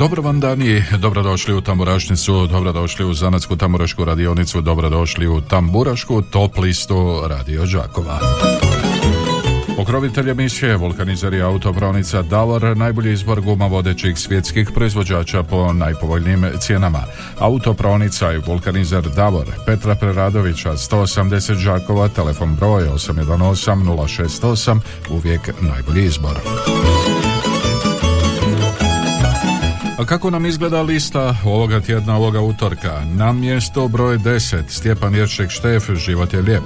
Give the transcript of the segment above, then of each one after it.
Dobro vam dani, dobrodošli u Tamburašnicu, dobrodošli u Zanatsku tamburašku radionicu, dobrodošli u Tamburašku top listu Radio Đakova. Pokrovitelj emisije Vulkanizer i autopravnica Davor najbolji izbor guma vodećih svjetskih proizvođača po najpovoljnijim cijenama. Autopravnica i vulkanizer Davor Petra Preradovića 180 Žakova, telefon broj 818 068, uvijek najbolji izbor. A kako nam izgleda lista ovoga tjedna, ovoga utorka? Na mjesto broj 10, Stjepan Jerček Štef, Život je lijep.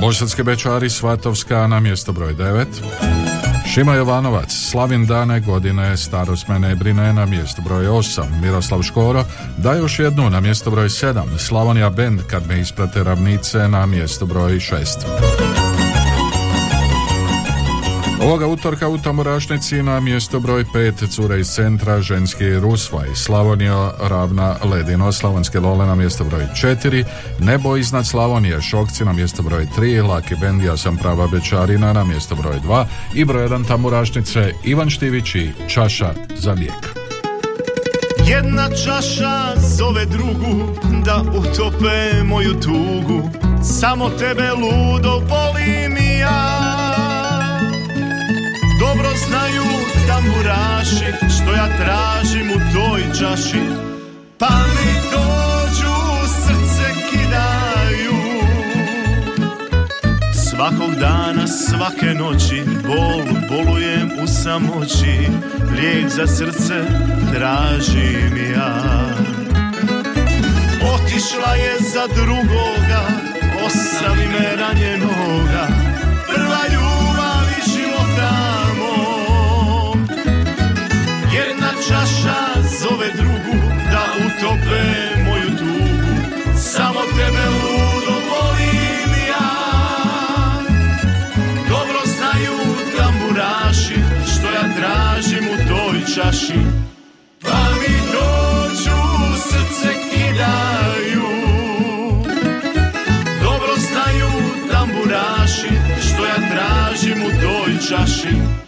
Bosanske Bečari, Svatovska, na mjesto broj 9. Šima Jovanovac, Slavin dane godine, starost mene brine na mjesto broj 8, Miroslav Škoro, da još jednu na mjesto broj 7, Slavonija Bend kad me isprate ravnice na mjesto broj 6. Ovoga utorka u Tamburašnici na mjesto broj 5 cure iz centra ženski Rusvaj, Slavonija ravna Ledino, Slavonske Lole na mjesto broj 4, Nebo iznad Slavonije, Šokci na mjesto broj 3, Laki Bendija sam prava Bečarina na mjesto broj 2 i broj 1 Tamburašnice Ivan Štivić i Čaša za lijek. Jedna čaša zove drugu da utope moju tugu. Samo tebe ludo volim ja dobro znaju tamburaši Što ja tražim u toj čaši. Pa mi dođu srce kidaju. Svakog dana, svake noći Bol, bolujem u samoći. Lijek za srce tražim ja. Otišla je za drugoga Ostavi me ranjenoga toj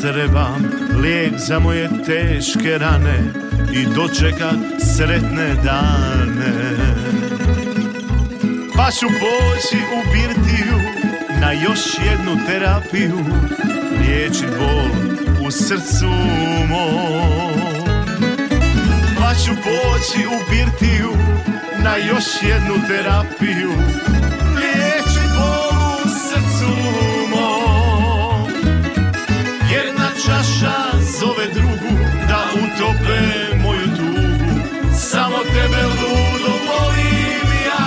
trebam lijek za moje teške rane i dočekat sretne dane. Pa ću poći u birtiju na još jednu terapiju, liječit bol u srcu mom. Pa ću poći u birtiju na još jednu terapiju, čaša zove drugu da utope moju tugu. Samo tebe ludo volim ja.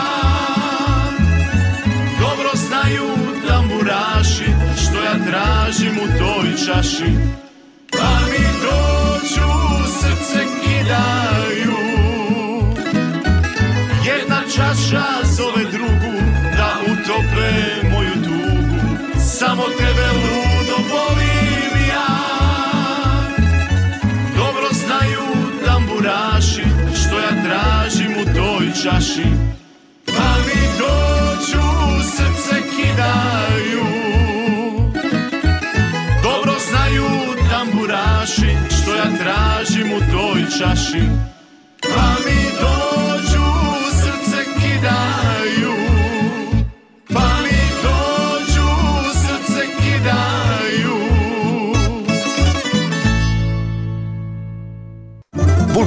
Dobro znaju tamburaši što ja tražim u toj čaši. Pa mi dođu srce kidaju. Jedna čaša zove drugu da utope moju tugu. Samo tebe ludo volim čaši Pa mi dođu srce kidaju. Dobro znaju tamburaši Što ja tražim u toj čaši Pa mi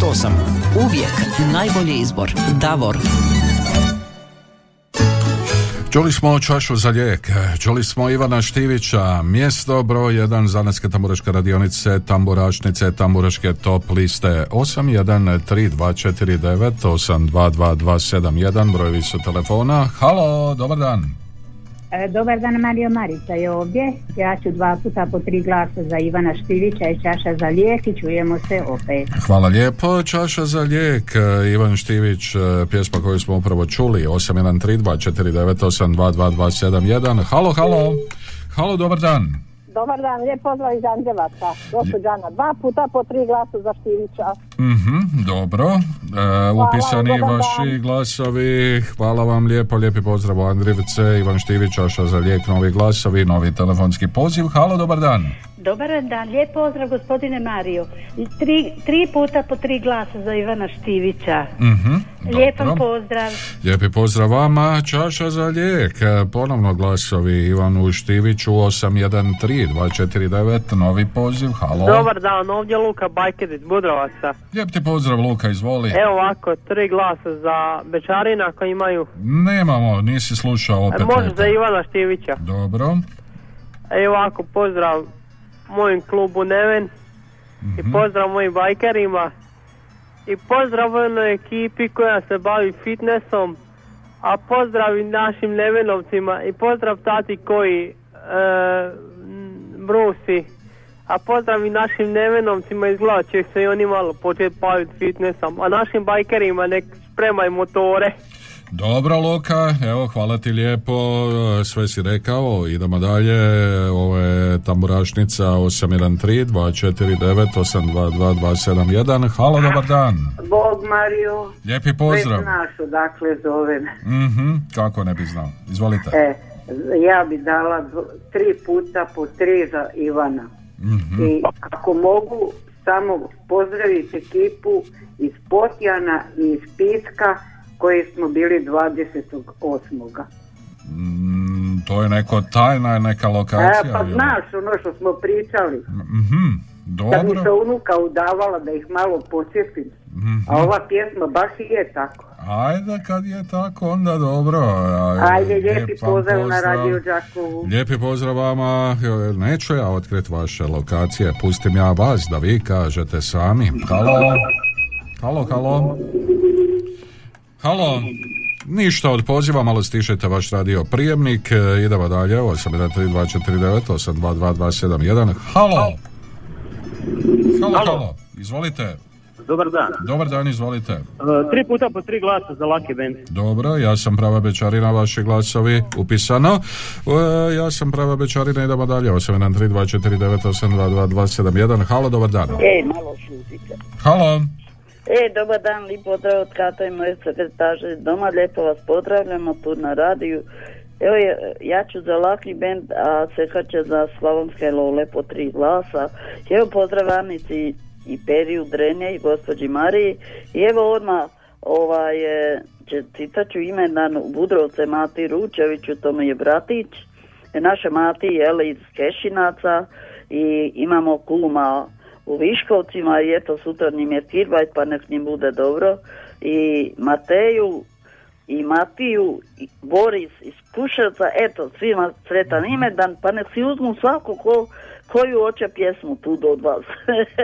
068. Uvijek najbolji izbor. Davor. Čuli smo čašu za lijek, čuli smo Ivana Štivića, mjesto broj 1 Zanetske tamburaške radionice, tamburašnice, tamburaške top liste 813249 822271, brojevi su telefona. Halo, dobar dan. E, Dobar dan, Mario Marica je ovdje. Ja ću dva puta po tri glasa za Ivana Štivića i Čaša za lijek i čujemo se opet. Hvala lijepo, čaša za lijek, e, Ivan Štivić, e, pjesma koju smo upravo čuli, 813249822271. Halo, halo, halo, dobar dan. Dobar dan, lijep pozdrav iz Andrevaca. Gospođa Ana, dva puta po tri glasa za Štivića. Mhm, dobro, e, upisani dobar vaši dan. glasovi, hvala vam lijepo, lijepi pozdrav u Andrivce, Ivan Štivić, za lijek, novi glasovi, novi telefonski poziv, halo, dobar dan. Dobar dan, lijep pozdrav gospodine Mario. Tri, tri puta po tri glasa za Ivana Štivića. Mhm, Lijepan dobro. pozdrav. Lijepi pozdrav vama, čaša za lijek, ponovno glasovi Ivanu Štiviću 813-249, novi poziv, halo. Dobar dan, ovdje Luka Bajker iz Budrovaca. Lijep ti pozdrav Luka, izvoli. Evo ovako, tri glasa za Bečarina koji imaju, Nemamo, nisi slušao opet. e, može za Ivana Štivića. Dobro, Evo ovako, pozdrav mojim klubu Neven. I pozdrav mojim bajkerima. I pozdrav onoj ekipi koja se bavi fitnessom, a pozdrav i našim Nevenovcima. I pozdrav tati koji e, brusi, a pozdrav i našim Nevenovcima izgleda će se i oni malo početi baviti fitnessom, a našim bajkerima nek spremaju motore. Dobro Luka, evo hvala ti lijepo, e, sve si rekao, idemo dalje, ovo je tamburašnica 813-249-822-271, halo, dobar dan, Bog Mario, lijepi pozdrav. Već našu, dakle zovem. Mhm, kako ne bi znao, izvolite. E, ja bi dala tri puta po tri za Ivana. Mhm. I ako mogu, samo pozdraviti ekipu iz Potjana i iz Piska koji smo bili 28. Mm, to je neko tajna, neka E, lokacija. pa ili- znaš ono što smo pričali. Mhm, Kad mi se dobro. unuka udavala da ih malo podsjetim. Mhm. A ova pjesma baš i je tako. Ajde, kad je tako, onda dobro. Aj- Ajde, lijepi lijepan pozdrav na pozdrav. Radio Đakovu. Lijepi pozdrav vama, neću ja otkriti vaše lokacije, pustim ja vas da vi kažete sami. Halo, halo, halo. Halo, ništa od poziva, malo stišajte vaš radio prijemnik, E, idemo dalje, 813-249, 822-271, halo. Halo, halo, izvolite. Dobar dan. Dobar dan, izvolite. E, tri puta po tri glasa za Lucky Band. Dobro, ja sam prava bečarina, vaši glasovi upisano. E, ja sam prava bečarina, idemo dalje. 813249822271. Halo, dobar dan. Ej, malo šutite. Halo. E, dobar dan, lijep pozdrav od Kata i moje sekretaže doma, lijepo vas pozdravljamo tu na radiju. Evo, ja- ću za Lucky Band, a Seka će za Slavonske Lole po tri glasa. Evo, pozdrav Anici i Periju Drenje i gospođi Mariji. I evo odmah, ovaj, e, čestitat ću imendan u Budrovce Mati Ručeviću, to mi je bratić. E, Naše Mati je iz Kešinaca i imamo kuma u Viškovcima i eto sutra njim je Kirbajt pa nek njim bude dobro i Mateju i Matiju i Boris iz Kuševca, eto svima sretan imedan pa nek si uzmu svako ko, koju hoće pjesmu tu do vas.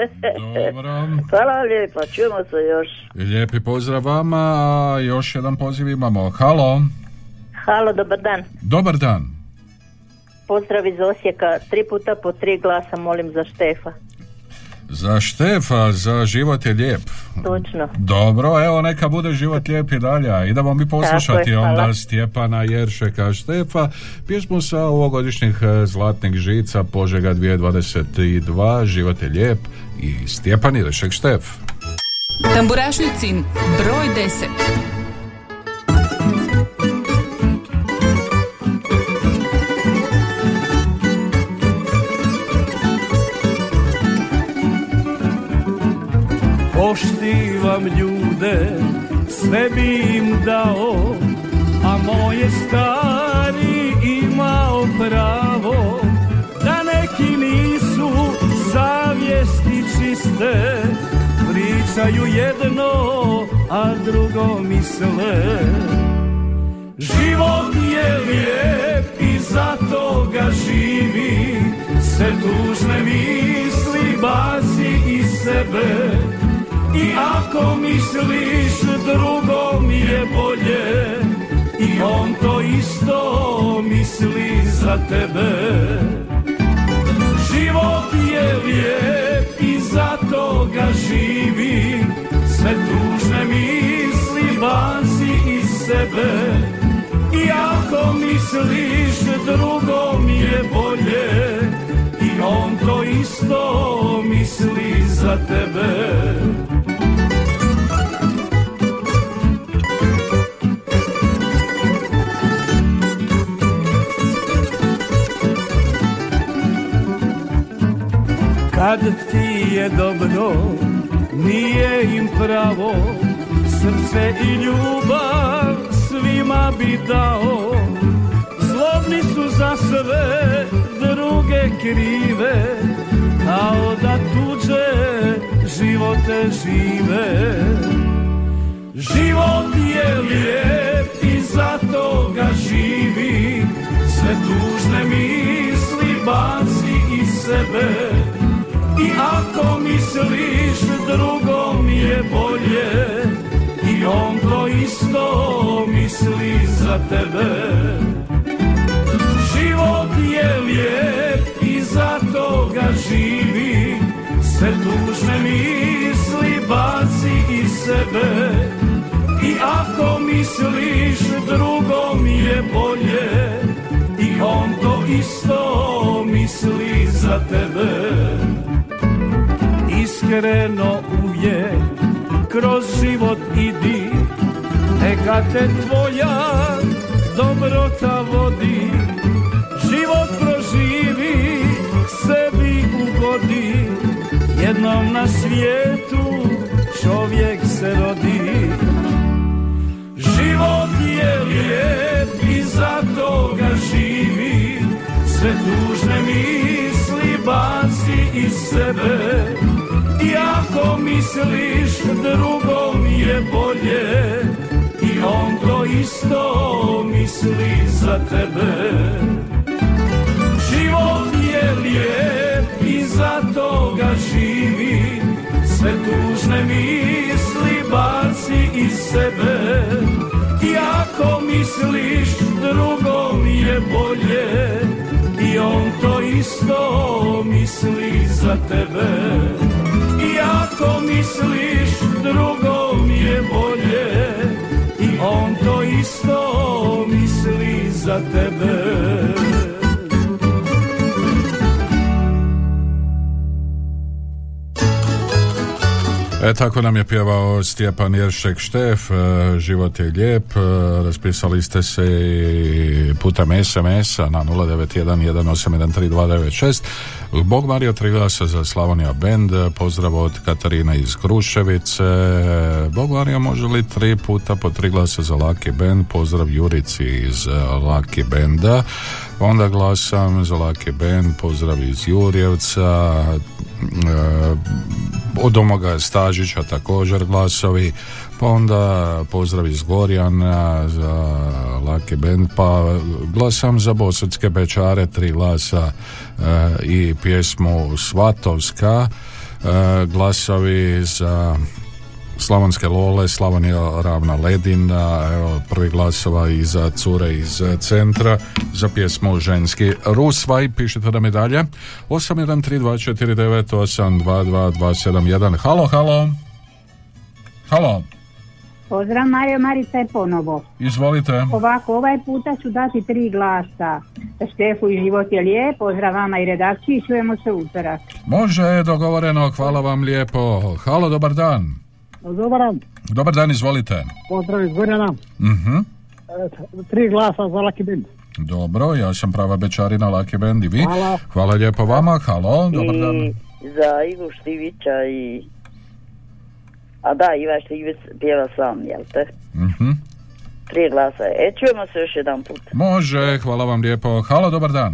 Dobro. Hvala lijepa, čujemo se još. Lijepi pozdrav vama, a još jedan poziv imamo. Halo. Halo, dobar dan. Dobar dan. Pozdrav iz Osijeka. Tri puta po tri glasa molim za Štefa. Za Štefa, za život je lijep. Točno. Dobro, evo neka bude život lijep i dalje. a Idemo mi poslušati je, hvala. onda Stjepana Jeršeka Štefa, pjesmu sa ovogodišnjih e, Zlatnih žica Požega 2022, život je lijep i Stjepan Jeršek Štef. Tamburašnicin broj 10. Poštivam ljude, sve bi im dao, a moje stari imao pravo, da neki nisu savjesti čiste, pričaju jedno, a drugo misle. Život je lijep i zato ga živi, se tužne misli baci iz sebe, i ako misliš drugom je bolje. I on to isto misli za tebe. Život je lijep i zato ga živi Sve tužne misli baci iz sebe. I ako misliš drugom je bolje. I on to isto misli za tebe Kad ti je dobro, nije im pravo, srce i ljubav svima bi dao. Zlobni su za sve, druge krive, kao da tuđe živote žive. Život je lijep i zato ga živi, sve tužne misli baci iz sebe. Ako misliš drugom je bolje I on to isto misli za tebe. Život je lijep i zato ga živi Sve tužne misli baci iz sebe. I ako misliš drugom je bolje I on to isto misli za tebe iskreno uvijek kroz život idi neka te tvoja dobrota vodi život proživi sebi ugodi jednom na svijetu čovjek se rodi. Život je lijep isto misli za tebe. Život je lijep i zato ga živi. Sve tužne misli baci iz sebe. I ako misliš drugom je bolje. I on to isto misli za tebe. I ako misliš drugom za tebe. E, tako nam je pjevao Stjepan Jeršek Štef, e, život je lijep, e, raspisali ste se putem SMS-a na 091 Bog Mario Triglasa za Slavonija Band, pozdrav od Katarine iz Kruševice, Bog Mario može li tri puta po tri glasa za Laki Band, pozdrav Jurici iz Laki Benda, onda glasam za Laki Band, pozdrav iz Jurjevca, od Omoga Stažića također glasovi, pa onda pozdrav iz Gorjana za Laki Band, pa glasam za Bosanske Bečare, tri glasa i pjesmu Svatovska, glasovi za Slavonske Lole, Slavonija Ravna Ledina, evo, prvi glasova i za cure iz centra, za pjesmu Ženski Rusvaj, pišite da mi dalje, 813249822271, halo, halo, halo. Pozdrav Mario Marica je ponovo. Izvolite. Ovako, ovaj puta ću dati tri glasa. Štefu i život je lijep, pozdrav vama i redakciji, čujemo se utorak. Može, dogovoreno, hvala vam lijepo. Halo, dobar dan. Dobar dan, Dobar dan, izvolite. pozdrav iz Gorjana. Mhm. E, Tri glasa za Lucky Band. Dobro, ja sam prava bečarina Lucky Band i vi. Hvala. Hvala lijepo vama, halo, dobar dan. I za Ivu Štivića i... A da, Iva Štivić pjeva sam, jel te? Mhm. Tri glasa. E, čujemo se još jedan put. Može, hvala vam lijepo. Halo, dobar dan.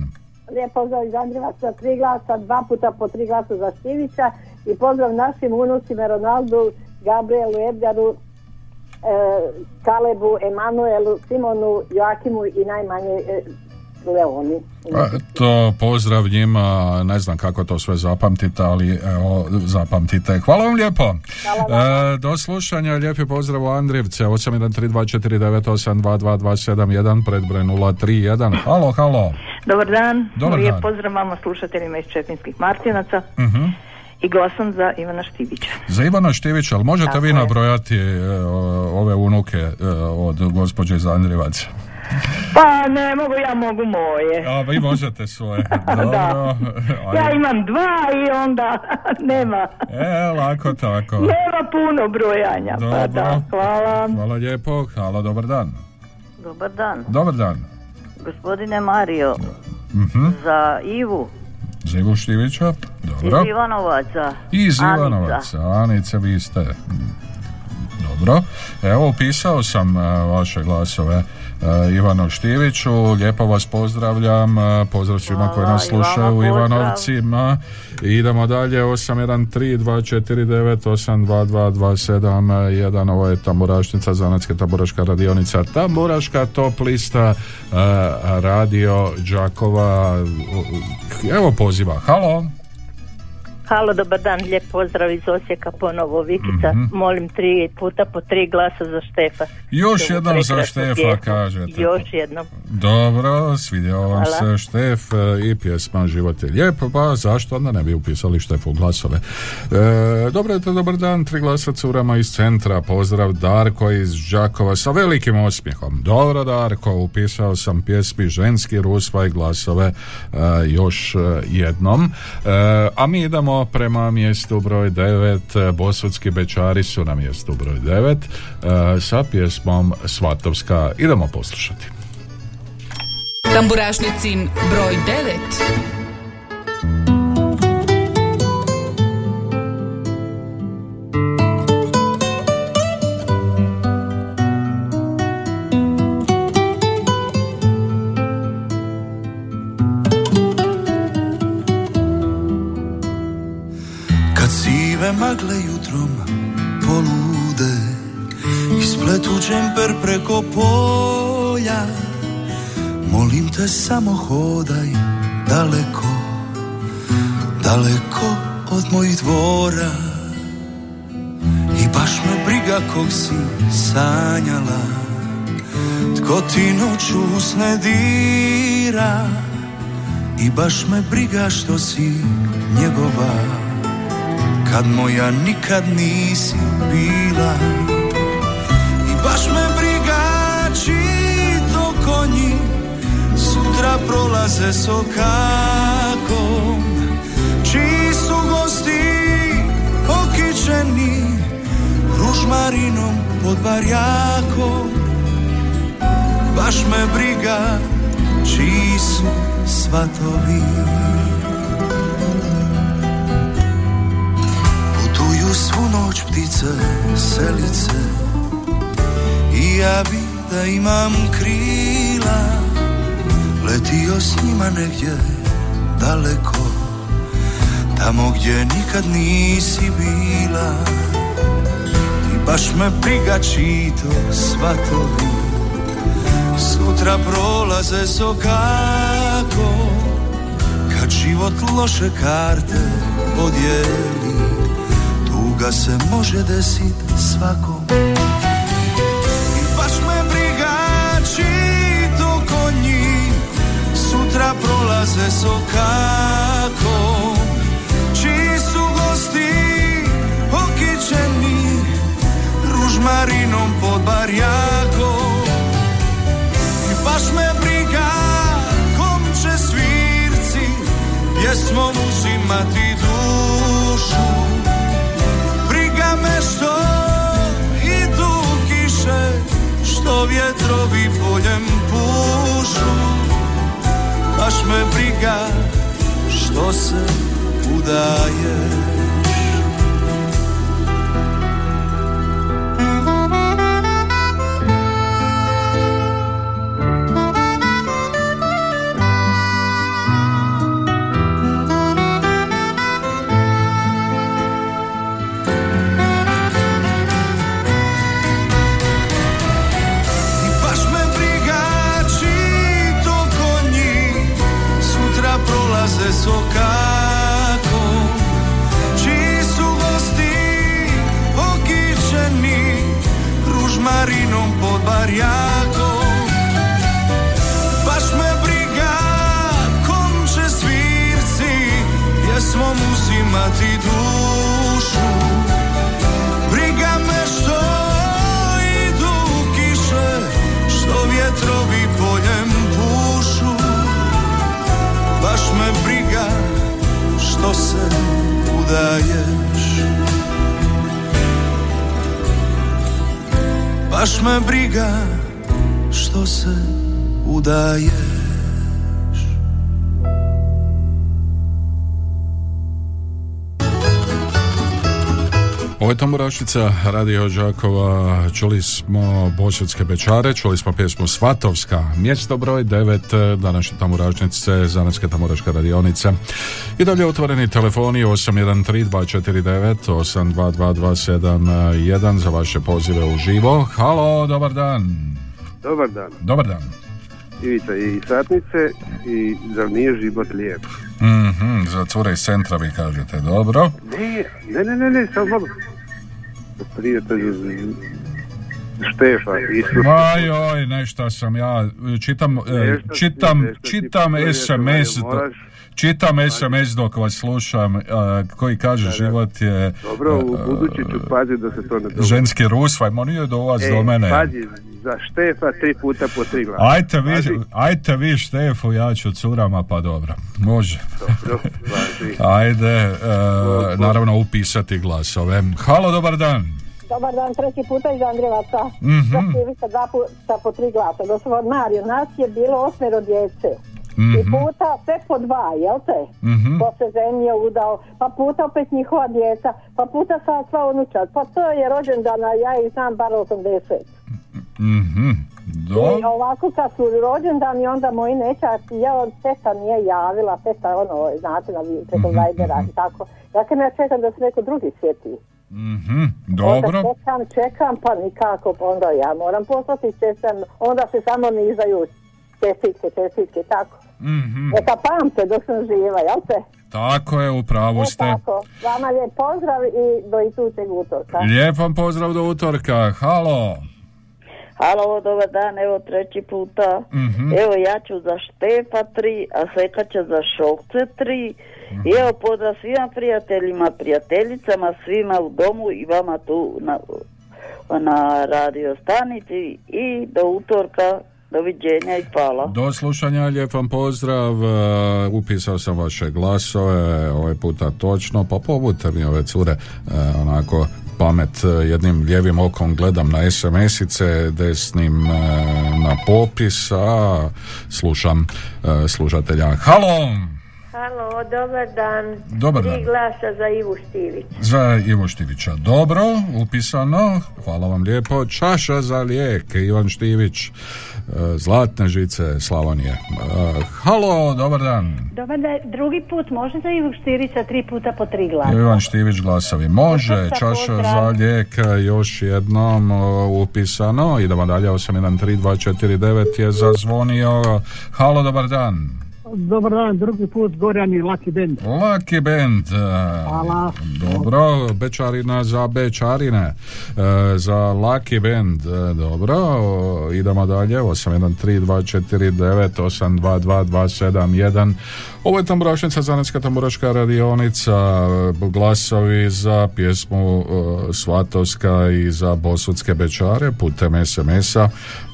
Lijep pozdrav iz Andrivaca, tri glasa, dva puta po tri glasa za Štivića i pozdrav našim unucima Ronaldu, Gabrielu, Edgaru, e, Kalebu, Emanuelu, Simonu, Joakimu i najmanje e, Leoni. A, To pozdrav njima, ne znam kako to sve zapamtite, ali evo, zapamtite. Hvala vam lijepo. E, do slušanja, lijepi pozdrav u Andrijevce, 813249822271, predbroj 031. Halo, halo. Dobar dan, Dobar lijep dan. pozdrav vama slušateljima iz Čepinskih Martinaca Mhm. i glasam za Ivana Štibića. Za Ivana Štivića, ali možete Tako vi je. nabrojati e, ove unuke e, od gospođe iz Andrijevaca? Pa ne mogu, ja mogu moje. A vi možete svoje. Dobro. Ja imam dva i onda nema, E, lako tako. nema puno brojanja. Pa da, hvala. Hvala lijepo. Halo, dobar dan. Dobar dan. Dobar dan. Gospodine Mario, Mhm. za Ivu Za Ivu Štivića. Dobro. iz Ivanovaca. Iz Anica. Ivanovaca. Anice, vi ste. Dobro. Evo, upisao sam e, vaše glasove Ivanu Štiviću. Lijepo vas pozdravljam. E, pozdrav svima koji nas slušaju u. Ivanovcima. Idemo dalje. 813249822271. Ovo je tamburašnica, zanatska tamburaška radionica, tamburaška top lista, e, radio Đakova. Evo poziva. Halo. Halo, dobar dan, lijep pozdrav iz Osijeka, ponovo Vikica. Mhm. Molim tri puta po tri glasa za Štefa. Još jednom za Štefa pjesma. kažete. Još jednom. Dobro, svidio vam Hvala. se Štef e, i pjesma Život je lijep, pa zašto onda ne bi upisali Štefu glasove. E, dobro je to, dobar dan, tri glasa curama iz centra, pozdrav Darko iz Đakova sa velikim osmijehom. Dobro Darko, upisao sam pjesmi Ženski rusvaj glasove e, još e, jednom. E, a mi idemo prema mjestu broj 9, Bosutski bečari su na mjestu broj 9 e, sa pjesmom Svatovska. Idemo poslušati. Tamburašnicin broj 9. Kad sive magle jutrom polude Ispletu džemper preko polja Molim te samo hodaj daleko Daleko od mojih dvora. I baš me briga kog si sanjala Tko ti noću usne dira. I baš me briga što si njegova Kad moja nikad nisi bila. I baš me briga čiji to konji Sutra prolaze sokakom Čiji su gosti okičeni Ružmarinom pod barjakom. Baš me briga čiji su svatovi ptice, selice. I ja bi da imam krila Letio s njima negdje daleko Tamo gdje nikad nisi bila. I baš me briga čiji to svatovi. Sutra prolaze sokako Kad život loše karte podijeli Tuga se može desit svakom. I baš me briga to konji Sutra prolaze sokakom Čiji su gosti okičeni Ružmarinom pod barjakom. I baš me briga kom će svirci Pjesmom uzimati što vjetrovi poljem pušu Baš me briga što se udaje. Barjakom Baš me briga kom će svirci Pjesmom uzimati dušu. Briga me što idu kiše Što vjetrovi poljem pušu Baš me briga što se udaješ Baš me briga što se udaješ Ovo je Tamburašica, Radio Đakova, čuli smo Bosanske Bečare, čuli smo pjesmu Svatovska, mjesto broj 9, današnje Tamburašnice, Zanetske Tamburaška radionica. I dalje otvoreni telefoni 813-249, 822-271 za vaše pozive u živo. Halo, dobar dan. Dobar dan. Dobar dan. Ivica i satnice i zar nije život lijep? Mhm, za cure iz centra vi kažete, dobro. Ne, ne, ne, ne, ne, samo malo. Prijatelj Štefa. Aj, oj, nešto sam ja, čitam, e, čitam, čitam SMS, moraš- čitam SMS dok vas slušam, e, koji kaže život je Dobro, u e, budući ću paziti da se to ne dogodi. ženski rusvaj, ma nije do vas, E, do mene. Pazi, za Štefa tri puta po tri glasa. Ajte vi, ajte vi Štefu, ja ću curama, pa dobro, može. Dobro, pazi. Ajde, e, naravno upisati glasove. Halo, dobar dan. Dobar dan, treći puta iz Andrevaca. Mhm. Za dva puta po tri glasa. Gospod Mario, nas je bilo osmero djece. I Mhm. puta sve po dva, jel te? Mhm. Ko se ženio udao, pa puta opet njihova djeca, pa puta sva, sva unučad. Pa to je rođendana, ja ih znam bar 80. Mhm, I ovako kad su rođendani, onda moji nećaci, ja od teta nije javila, teta ono, znate, na preko Mhm, Vajdera i tako. Ja kad ja čekam da se neko drugi sjeti. mhm, dobro. Onda čekam, čekam, pa nikako, pa onda ja moram poslati čestam, onda se samo nizaju čestitke, čestitke, tako. Mhm. Neka pamte dok sam živa, jel te? Tako je, u pravu E, ste. tako. Vama lijep pozdrav i do idućeg utorka. Lijep vam pozdrav do utorka. Halo. Halo, dobar dan, evo treći puta. Mhm. Evo ja ću za Štefa tri, a Seka će za Šokce tri. I evo pozdrav svima prijateljima, prijateljicama, svima u domu i vama tu na, na radio stanici i do utorka. Doviđenja i hvala. Do slušanja, lijep vam pozdrav. e, Upisao sam vaše glasove, ovaj puta točno. Pa pobudite mi ove cure, e, onako pamet e, jednim lijevim okom gledam na SMS-ice, desnim e, na popis, a slušam e, slušatelja. Halo! Halo, dobar dan. Dobar Tri dan. glasa za Ivu Štivić. Za Ivo Štivića. Dobro, upisano. Hvala vam lijepo. Čaša za lijek. Ivan Štivić. E, Zlatne žice Slavonije. E, Halo, dobar dan. Dobar dan, drugi put može za Ivu Štirića tri puta po tri glasa. Ivan Štivić glasovi. Može, čaša za lijek još jednom upisano. Idemo dalje, 813249 je zazvonio. Halo, dobar dan. Dobar dan, drugi put Gorjan i Lucky Band. Lucky Band. e, Hvala. Dobro, Bečarina za Bečarine. E, za Lucky Band. e, dobro, idemo dalje. 813249822271. Ovo je Tamburašnica, Zanetska Tamburaška radionica. Glasovi za pjesmu Svatovska i za Bosudske Bečare putem SMS-a.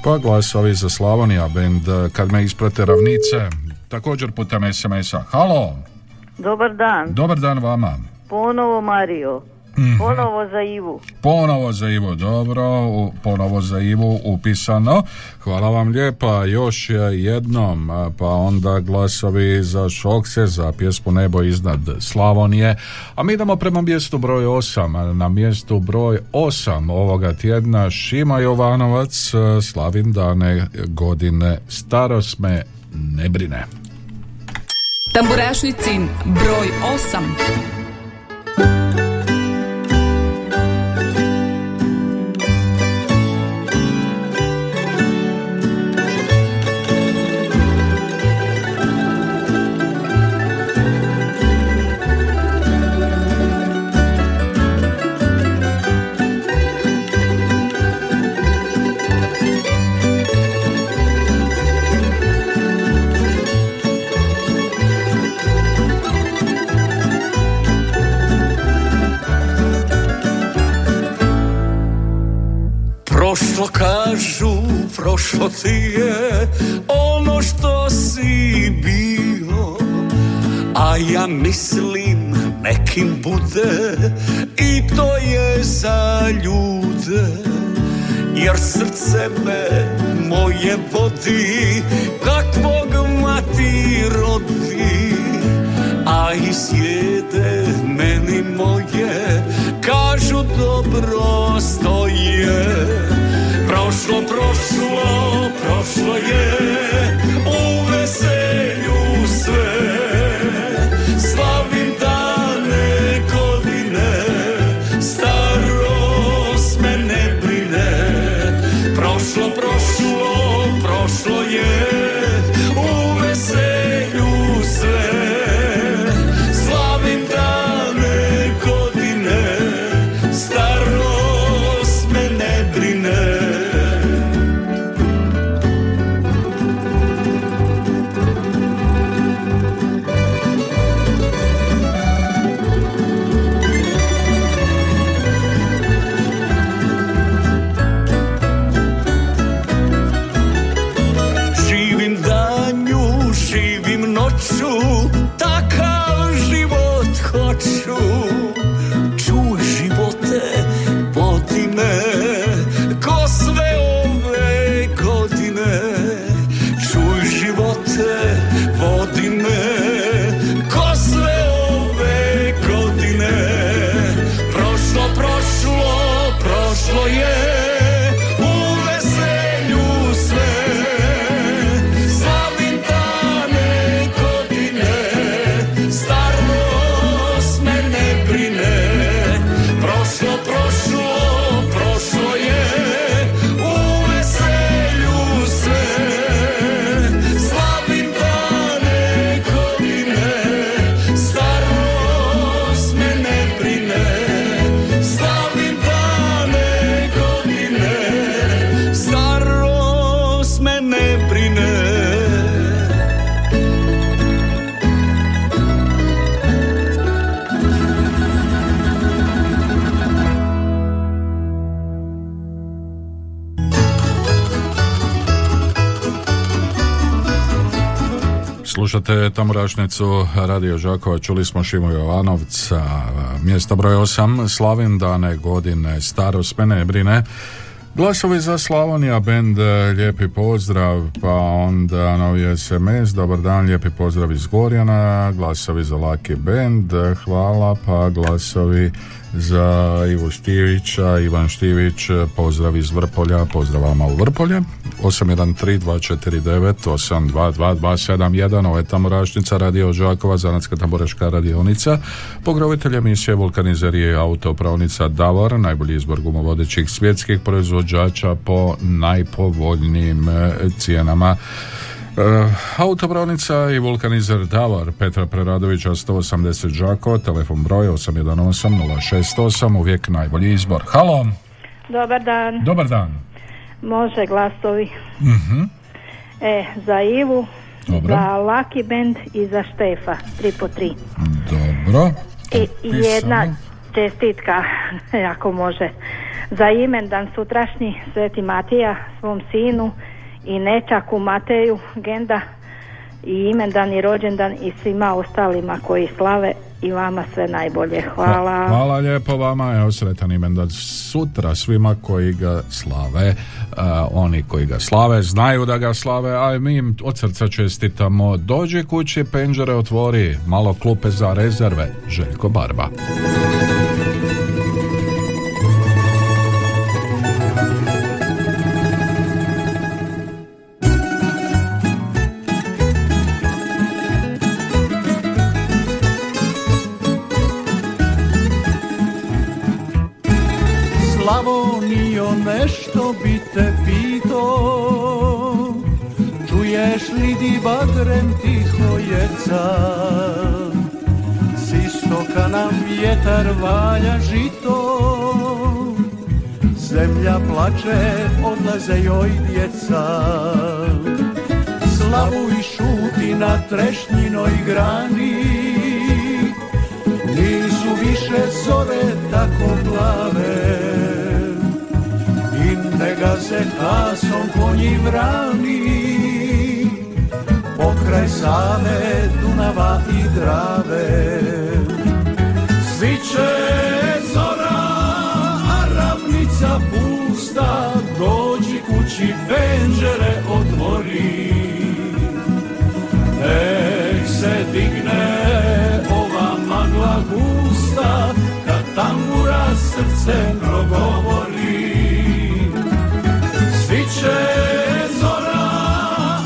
Pa glasovi za Slavonija Band. Kad me isprate ravnice, također putem SMS-a. Halo, Dobar dan, dobar dan vama. ponovo Mario. Mhm. Ponovo za Ivu. Ponovo za Ivo, dobro, u- ponovo za Ivu upisano. Hvala vam lijepa, još jednom, pa onda glasovi za Šokse, za pjesmu Nebo iznad Slavonije. A mi idemo prema mjestu broj 8, a na mjestu broj 8 ovoga tjedna Šima Jovanovac, slavim dane godine, starost me ne brine. Tamburašnicin broj 8. kažu, prošlo ti je ono što si bio. A ja mislim nekim bude i to je za ljude. Jer srce me moje vodi kakvog mati rodi Prošlo, prošlo, prošlo je Slušate Tamburašnicu Radio Žakova, čuli smo Šimu Jovanovca, mjesto broj 8, Slavim dane godine, starost me ne brine. Glasovi za Slavonija bend, e, lijepi pozdrav, pa onda novi SMS, dobar dan, lijepi pozdrav iz Gorjana, glasovi za Laki bend, e, hvala, pa glasovi za Ivu Štivića, Ivan Štivić, e, pozdrav iz Vrpolja, pozdrav vama u Vrpolje, 813-249-822-271, ovo je Tamburašnica, Radio Žakova, Zanatska tamburaška radionica, pogrovitelj emisije Vulkanizerije autopravnica Davor, najbolji izbor gumovodećih svjetskih proizvođača po najpovoljnijim e, cijenama. E, autopravnica i vulkanizer Davor Petra Preradovića 180 Žako, telefon broj 818 068, uvijek najbolji izbor. Halo, Dobar dan. dobar dan. Može glasovi. Mhm. E, za Ivu, Dobro. za Lucky Band i za Štefa, tri po tri. Dobro. I i jedna čestitka, ako može, za imendan sutrašnji Sveti Matija, svom sinu i nečaku Mateju Genda i imendan i rođendan i svima ostalima koji slave i vama sve najbolje. Hvala. Hvala lijepo vama, evo sretan imendan sutra svima koji ga slave. A, oni koji ga slave znaju da ga slave, a mi im od srca čestitamo. Dođi kući, penđere otvori, malo klupe za rezerve. Željko Barba. Nešto bi te pito Čuješ li di bagrem tiho jeca? S istoka nam vjetar valja žito Zemlja plače, odlaze joj djeca. Slavu i šuti na trešnjinoj grani Nisu više zore tako plave I ne gaze kasom konji vrani Pokraj Save, Dunava i Drave. Sviće zora, a ravnica pusta. Dođi kući, penđere otvori. Nek se digne ova magla gusta Kad tambura srcem progovori Sviće zora,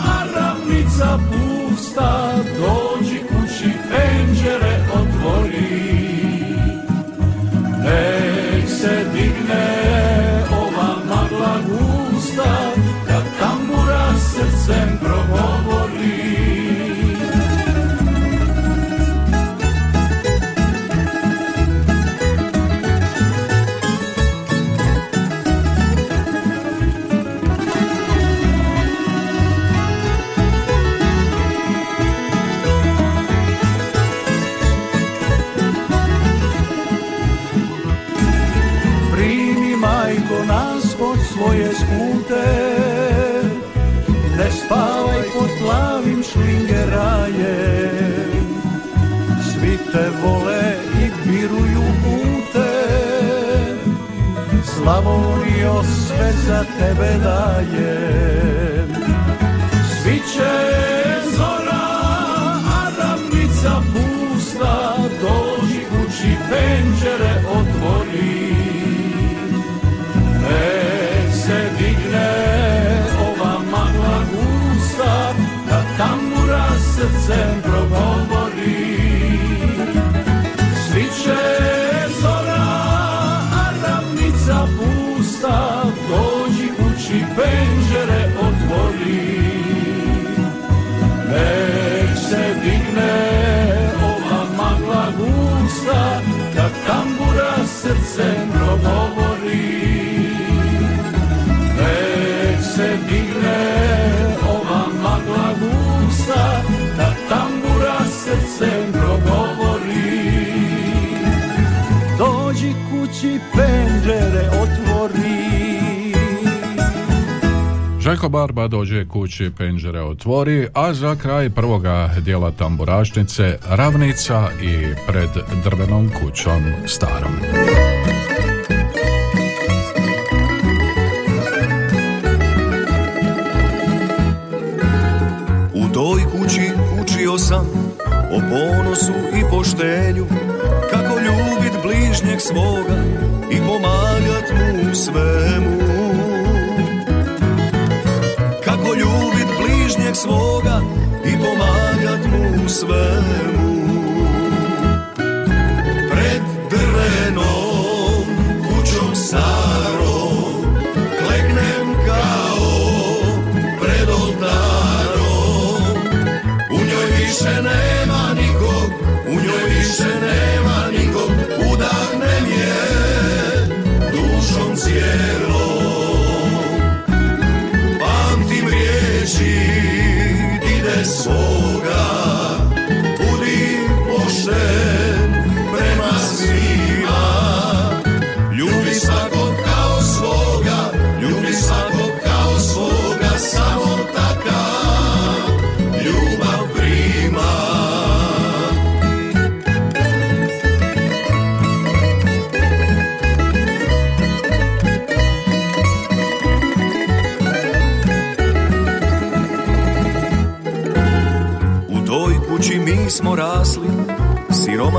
a ravnica pusta Dođi kući, penđere otvori. Nek se digne ova magla gusta Kad tambura srcem vole i biruju pute. Slavonio sve za tebe dajem. Svi će zora, a ravnica pusta Dođi kući, penđere otvori. Nek se digne ova magla gusta Da tambura srcem Željko Barba dođe kući, penđere otvori, a za kraj prvoga dijela tamburašnice ravnica i pred drvenom kućom starom. U toj kući učio sam o ponosu i poštenju Kako ljubit bližnjeg svoga i pomagat mu svemu svoga i pomagat mu svemu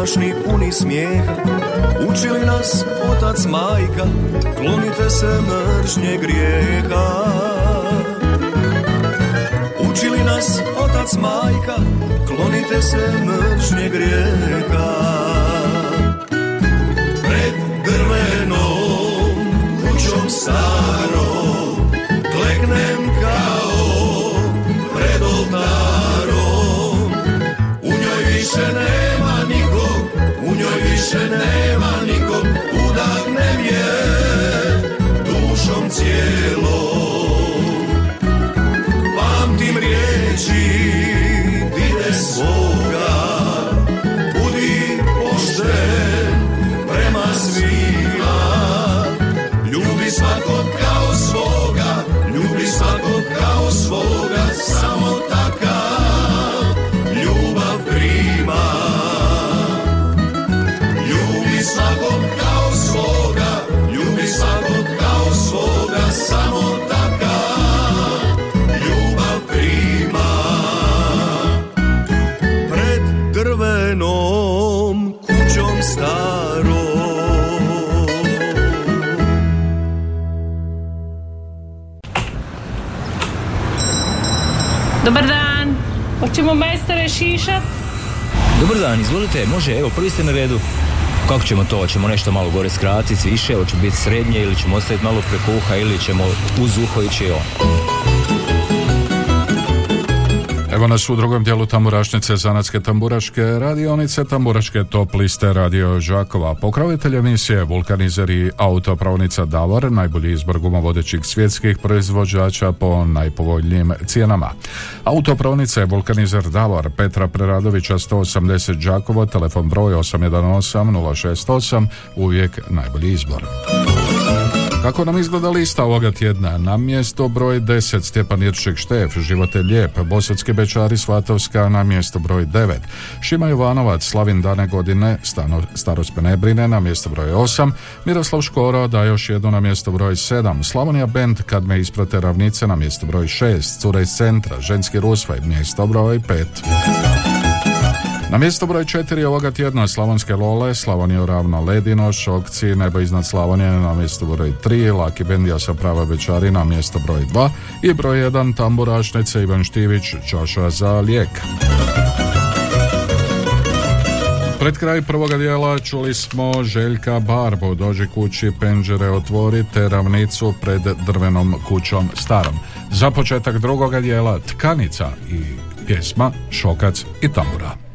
siromašni puni smijeha. Učili nas otac majka, klonite se mržnje grijeha. Učili nas otac majka, klonite se mržnje grijeha. Pred drvenom kućom starom, kleknem kao pred oltarom. U njoj više njoj više nema nikog, udahnem je dušom cijelom. Izvolite, može, evo, prvi ste na redu. Kako ćemo to? Hoćemo nešto malo gore skratiti, više, hoće biti srednje ili ćemo ostaviti malo preko uha ili ćemo uz uho ići on. Evo nas u drugom dijelu tamburašnice Zanatske tamburaške radionice, tamburaške top liste Radio Žakova. Pokrovitelj emisije Vulkanizer i autopravnica Davor, najbolji izbor gumovodećih svjetskih proizvođača po najpovoljnijim cijenama. Autopravnica je Vulkanizer Davor, Petra Preradovića 180 Đakovo, telefon broj 818 068, uvijek najbolji izbor. Kako nam izgleda lista ovoga tjedna? Na mjesto broj 10 Stjepan Irček Štef, Život je lijep, Bosanski Bečari Svatovska na mjesto broj 9, Šima Jovanovac, Slavin dane godine, stano, starost me ne brine na mjesto broj 8, Miroslav Škoro da još jednu na mjesto broj 7, Slavonija Band kad me isprate ravnice na mjesto broj 6, Cure iz centra, Ženski Rusvaj, mjesto broj 5. Na mjesto broj četiri ovoga tjedna Slavonske Lole, Slavonija ravno Ledino, Šokci, Nebo iznad Slavonije na mjesto broj 3, Laki Bendija sa prava Bečari na mjesto broj 2 i broj 1 Tamburašnice Ivan Štivić, Čaša za lijek. Pred kraj prvoga dijela čuli smo Željka Barbu, dođi kući, penđere otvori, te ravnicu pred drvenom kućom starom. Za početak drugoga dijela Tkanica i pjesma Šokac i tambura.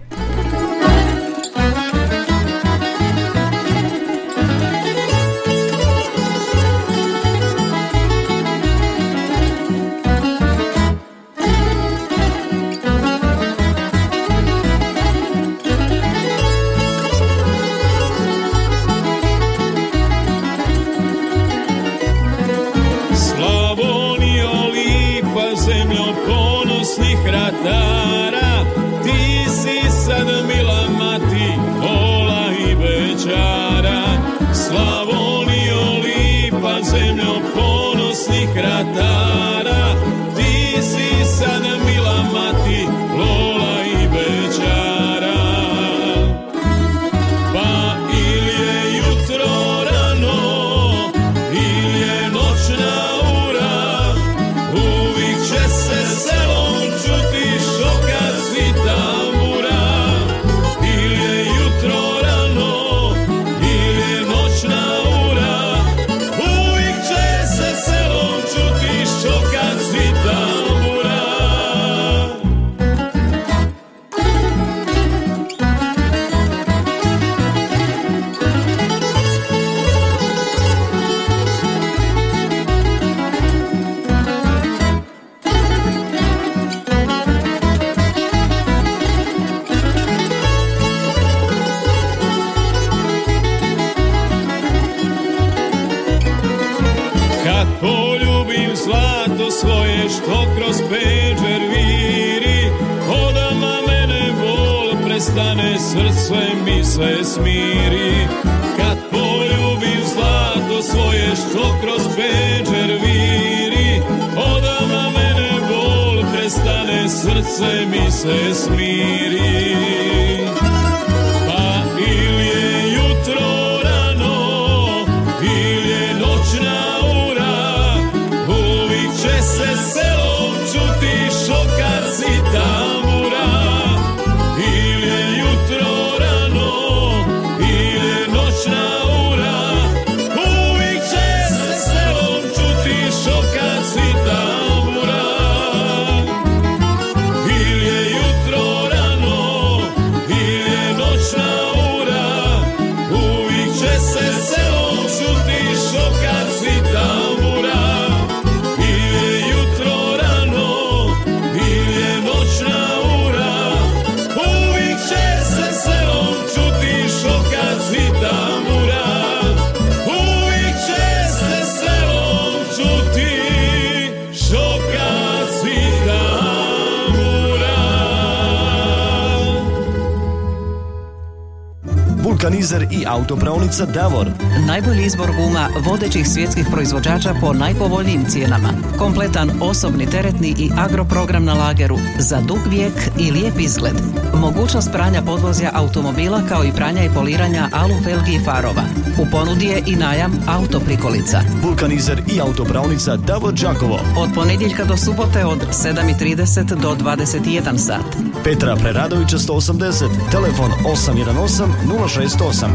Vulkanizer i autopravnica Davor. Najbolji izbor guma vodećih svjetskih proizvođača po najpovoljnijim cijenama. Kompletan osobni, teretni i agroprogram na lageru za dug vijek i lijep izgled. Mogućnost pranja podvozja automobila kao i pranja i poliranja alu felgi i farova. U ponudi je i najam autoprikolica. Vulkanizer i autopravnica Davor Đakovo. Od ponedjeljka do subote od 7.30 do 21 sat. Petra Preradovića 180, telefon 818 068.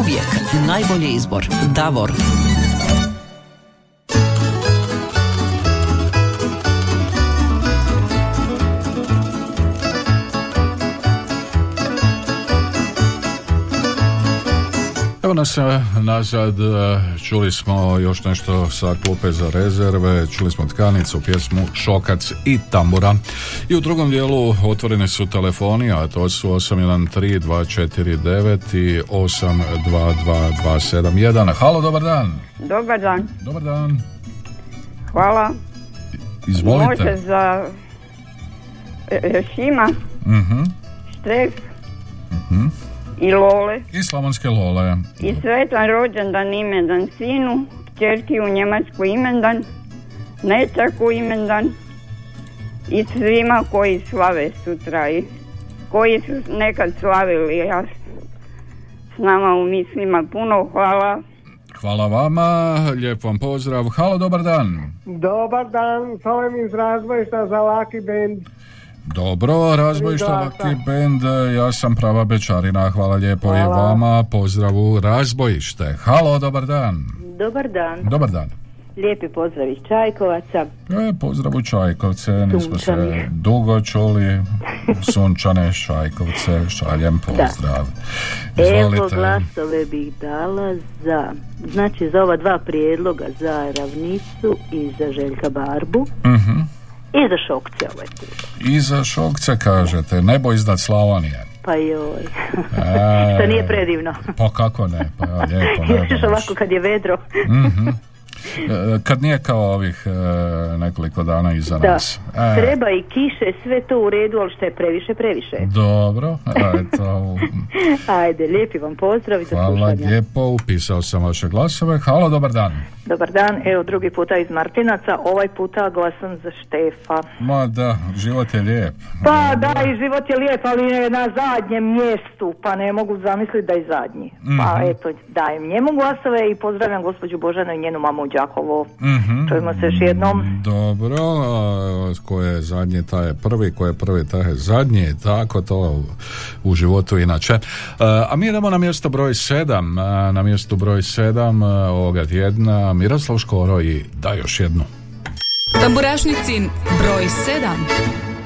Uvijek najbolji izbor. Davor. Nas e, nazad, e, čuli smo još nešto sa klupe za rezerve, čuli smo tkanicu, pjesmu Šokac i Tambura. I u drugom dijelu otvorene su telefoni, a to su 813-249 i 822-271. Halo, dobar dan. Dobar dan. Dobar dan. Hvala. Izvolite. Može za e, Šima, Mhm, Štrek mhm. I Lole. I Slavonske Lole. I sretan rođendan imendan sinu, čerki u Njemačku imendan, nečaku imendan i svima koji slave sutra i koji su nekad slavili. Ja s nama u mislima puno hvala. Hvala vama, lijep vam pozdrav. Halo, dobar dan. Dobar dan, zovem iz razbojišta za Laki Band. Dobro, razbojišta Band, ja sam prava bečarina, hvala lijepo i Hvala. vama, pozdravu razbojište. Halo, dobar dan. Dobar dan. Dobar dan. Lijepi pozdrav iz Čajkovaca. E, pozdrav u Čajkovce, nismo se dugo čuli, sunčane Čajkovce, šaljem pozdrav. Evo Izvolite. glasove bih dala za, znači za ova dva prijedloga, za Ravnicu i za Željka Barbu Mhm. I za Šokce ovaj put. I za Šokce kažete, nebo iznad Slavonije. Pa joj, E, što nije predivno. Pa kako ne, pa evo, lijepo. Još ovako kad je vedro. Mhm. E, Kad nije kao ovih e, nekoliko dana iza Da, nas. E, treba i kiše, sve to u redu, ali što je previše, previše. Dobro, eto, Ajde, lijepi vam pozdrav i hvala lijepo, upisao sam vaše glasove. Halo, dobar dan. Dobar dan, evo drugi puta iz Martinaca, ovaj puta glasam za Štefa. Ma da, život je lijep. Pa da, i život je lijep, ali je na zadnjem mjestu, pa ne mogu zamisliti da je zadnji. Pa Mhm. eto, dajem njemu glasove i pozdravljam gospođu Božanu i njenu mamu u Đakovo. Mhm. Čujemo se još jednom. Dobro, a, ko je zadnji, taj je prvi, ko je prvi, taj je zadnji, tako to u, životu inače. E, A mi idemo na mjesto broj sedam, a, na mjestu broj sedam a, ovoga tjedna Miroslav Škoro i da još jednu. Tamburašnicin broj 7.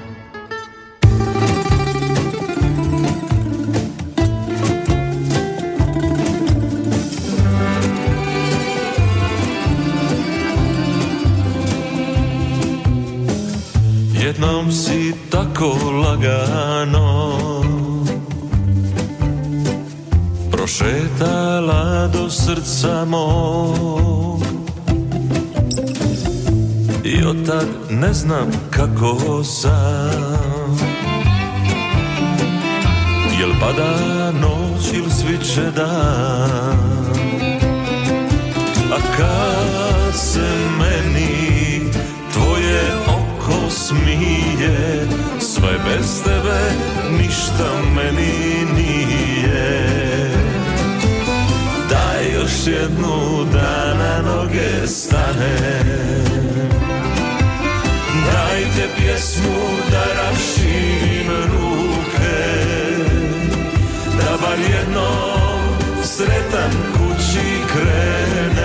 Jednom si tako lagano. Prošetala do srca mog. I od tad ne znam kako sam. Jel pada noć ili sviće dan? A kad se smije Sve bez tebe ništa meni nije. Daj još jednu da na noge stane. Dajte pjesmu da rašim ruke Da bar jednom sretan kući krenem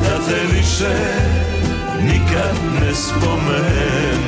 Da te više nikad ne spomenem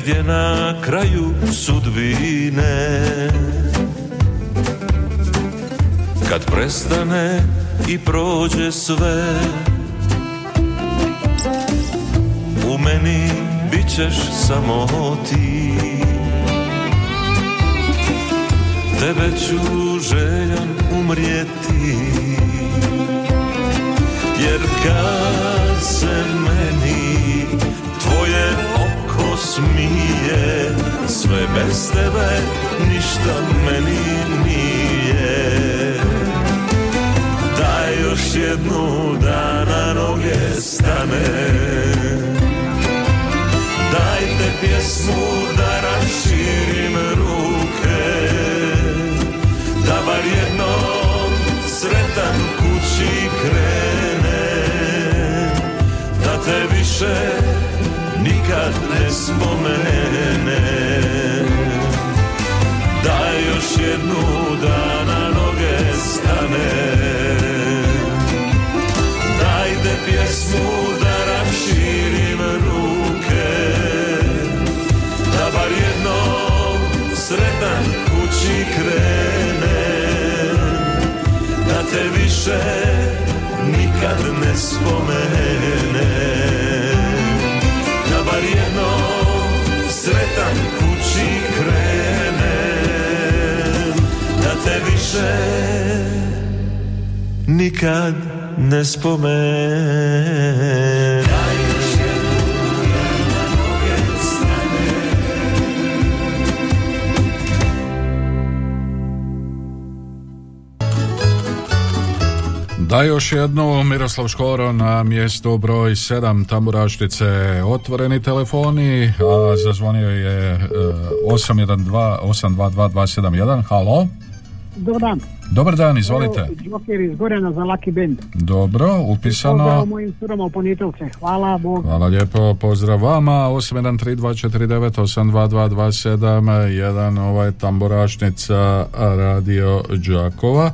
Negdje na kraju sudbine. Kad prestane i prođe sve U meni bit ćeš samo ti. Tebe ću željan umrijeti Jer kad se smije Sve bez tebe ništa meni nije. Daj još jednu da na noge stane. Dajte pjesmu da raširim ruke Da bar jednom sretan kući krene Da te više nikad ne spomene. Daj još jednu da na noge stane. Dajte pjesmu da raširim ruke. Da bar jednom sretan kući krene. Da te više nikad ne spomene Da bar jednom sretan kući krene. Da te više nikad ne spomene Još jednu, Miroslav Škoro na mjestu broj 7 tamburaštice otvoreni telefoni, a zazvonio je e, 812 822 271, halo? Dobar dan. Dobar dan, izvolite. Joker iz Gorjana za Lucky Band. Dobro, Pozdrav upisano. mojim surama u Ponitelce. Hvala Bog. Hvala lijepo, pozdrav vama, 813249822271, jedan ovaj tamburašnica Radio Đakova.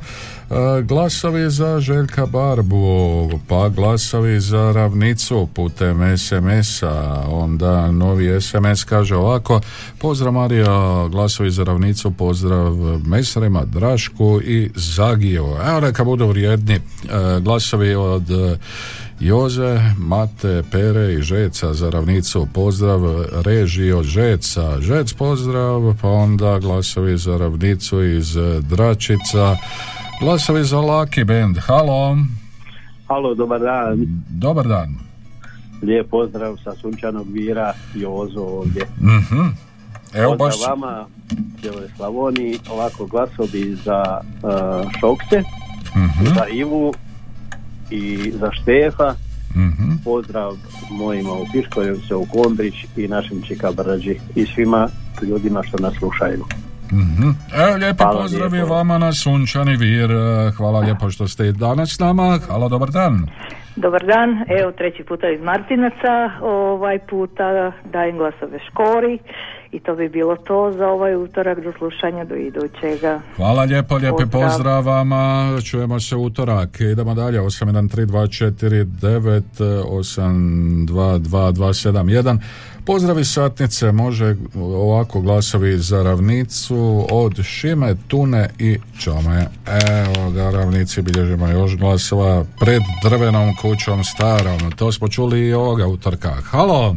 Glasovi za Željka Barbu, pa glasovi za ravnicu putem SMS-a, onda novi SMS kaže ovako, pozdrav Mario, glasovi za ravnicu, pozdrav Mesarima, Drašku i Zagiju. Evo neka budu vrijedni e, glasovi od e, Joze, Mate, Pere i Žeca za ravnicu, pozdrav režiji od Žeca, Žec pozdrav, pa onda glasovi za ravnicu iz Dračica, glasovi za Lucky Band, halo, Halo, dobar dan. dobar dan. Lijep pozdrav sa Sunčanog Vira, Jozo ovdje. Mhm. Evo pozdrav baš, vama, cijeloj Slavoniji, ovako glasovi za uh, Šokce, Mhm. za Ivu i za Štefa. Mhm. Pozdrav mojima u Piškorevce, u Kondrić i našim Čikabrđi i svima ljudima što nas slušaju. Mhm. Evo lijepi Hvala pozdrav je lijepo. vama na Sunčani Vir, e, hvala lijepo što ste danas s nama, halo, dobar dan. Dobar dan, evo treći puta iz Martinaca, ovaj puta dajem glasove Škori i to bi bilo to za ovaj utorak do slušanja do idućega. Hvala lijepo, lijepi Pozdrav. pozdrav vama. Čujemo se utorak. Idemo dalje. 813249822271. Pozdravi satnice, može ovako glasovi za ravnicu od Šime, Tune i Čome. Evo ga, ravnici bilježimo još glasova pred drvenom kućom starom. To smo čuli i ovoga utorka. Halo,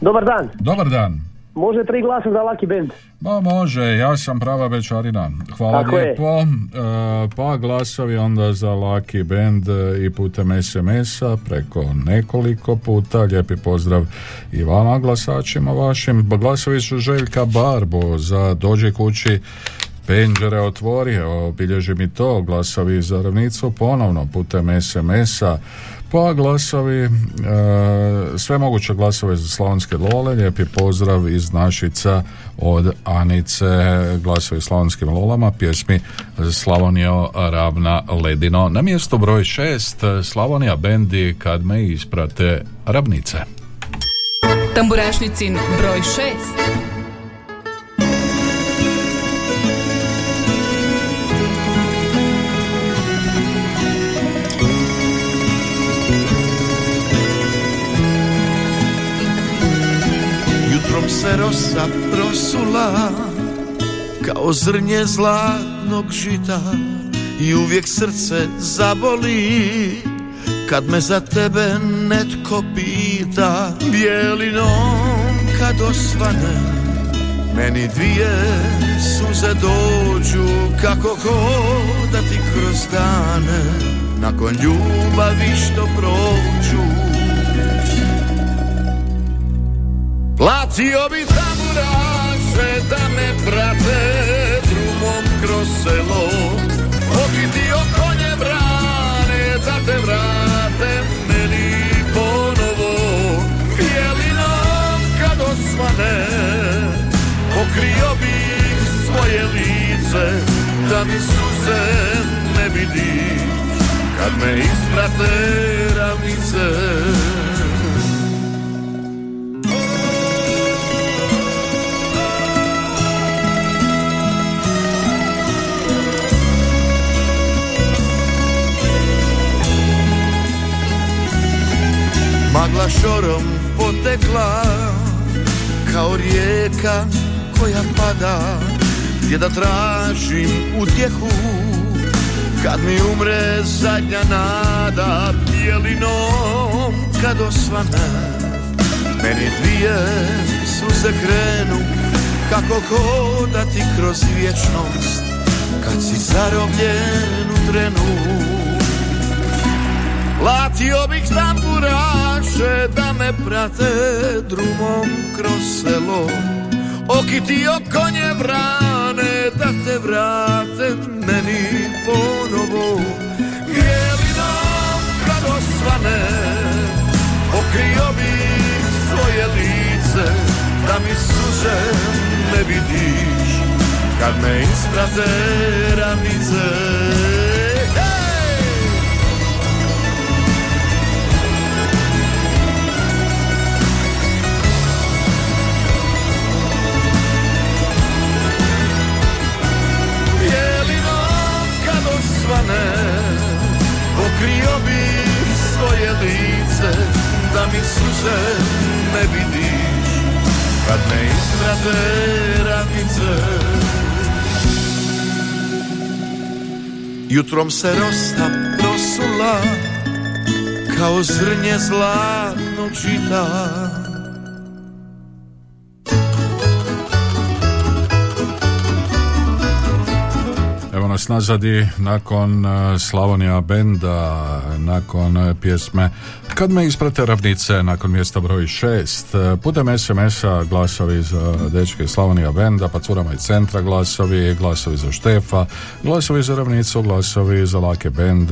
Dobar dan. dobar dan. Može tri glasa za Lucky Band. Ma može, ja sam prava bečarina. Hvala Tako je. lijepo. E, pa glasovi onda za Lucky Band e, i putem SMS-a preko nekoliko puta. Lijepi pozdrav i vama glasačima vašim. Glasovi su Željka Barbo za Dođi kući Penđere otvori, evo, bilježi mi to, glasovi za ravnicu ponovno putem SMS-a, pa glasovi, e, sve moguće glasove za Slavonske Lole, lijepi pozdrav iz Našica od Anice, glasovi Slavonskim Lolama, pjesmi Slavonio Ravna Ledino. Na mjesto broj šest, Slavonija Bendi, kad me isprate Ravnice. Tamburašnicin broj 6. se rosa prosula Kao zrnje zlatnog žita i uvijek srce zaboli. Kad me za tebe netko pita bijelinom kad osvane? Meni dvije suze dođu kako hodati kroz dane. Nakon ljubavi što prođu Platio bi tamburaše da me prate drumom kroz selo Okitio konje brane da te vrate meni ponovo. Bijelinom kad osvane Pokrio bih svoje lice da mi suze ne vidi. Kad me isprate ravnice Magla šorom potekla kao rijeka koja pada. Gdje da tražim utjehu kad mi umre zadnja nada bijelinom kad osvane. Meni dvije suze krenu kako hodati kroz vječnost kad si zarobljen u trenu. Platio bih tamburaše da me prate drumom kroz selo. Okitio konje vrane da te vrate meni ponovo. Bijelinom kad osvane Pokrio bih svoje lice da mi suze ne vidiš Kad me isprate ravnice Pokrio bih svoje lice Da mi suze ne vidiš. Kad me isprate ravnice Jutrom se rosta prosula Kao zrnje zlatno čita nas nazadi nakon uh, Slavonija Benda, nakon uh, pjesme Kad me isprate ravnice, nakon mjesta broj 6, putem SMS-a glasovi za dečke Slavonija Benda, pa curama i centra glasovi, glasovi za Štefa, glasovi za ravnicu, glasovi za Lake Bend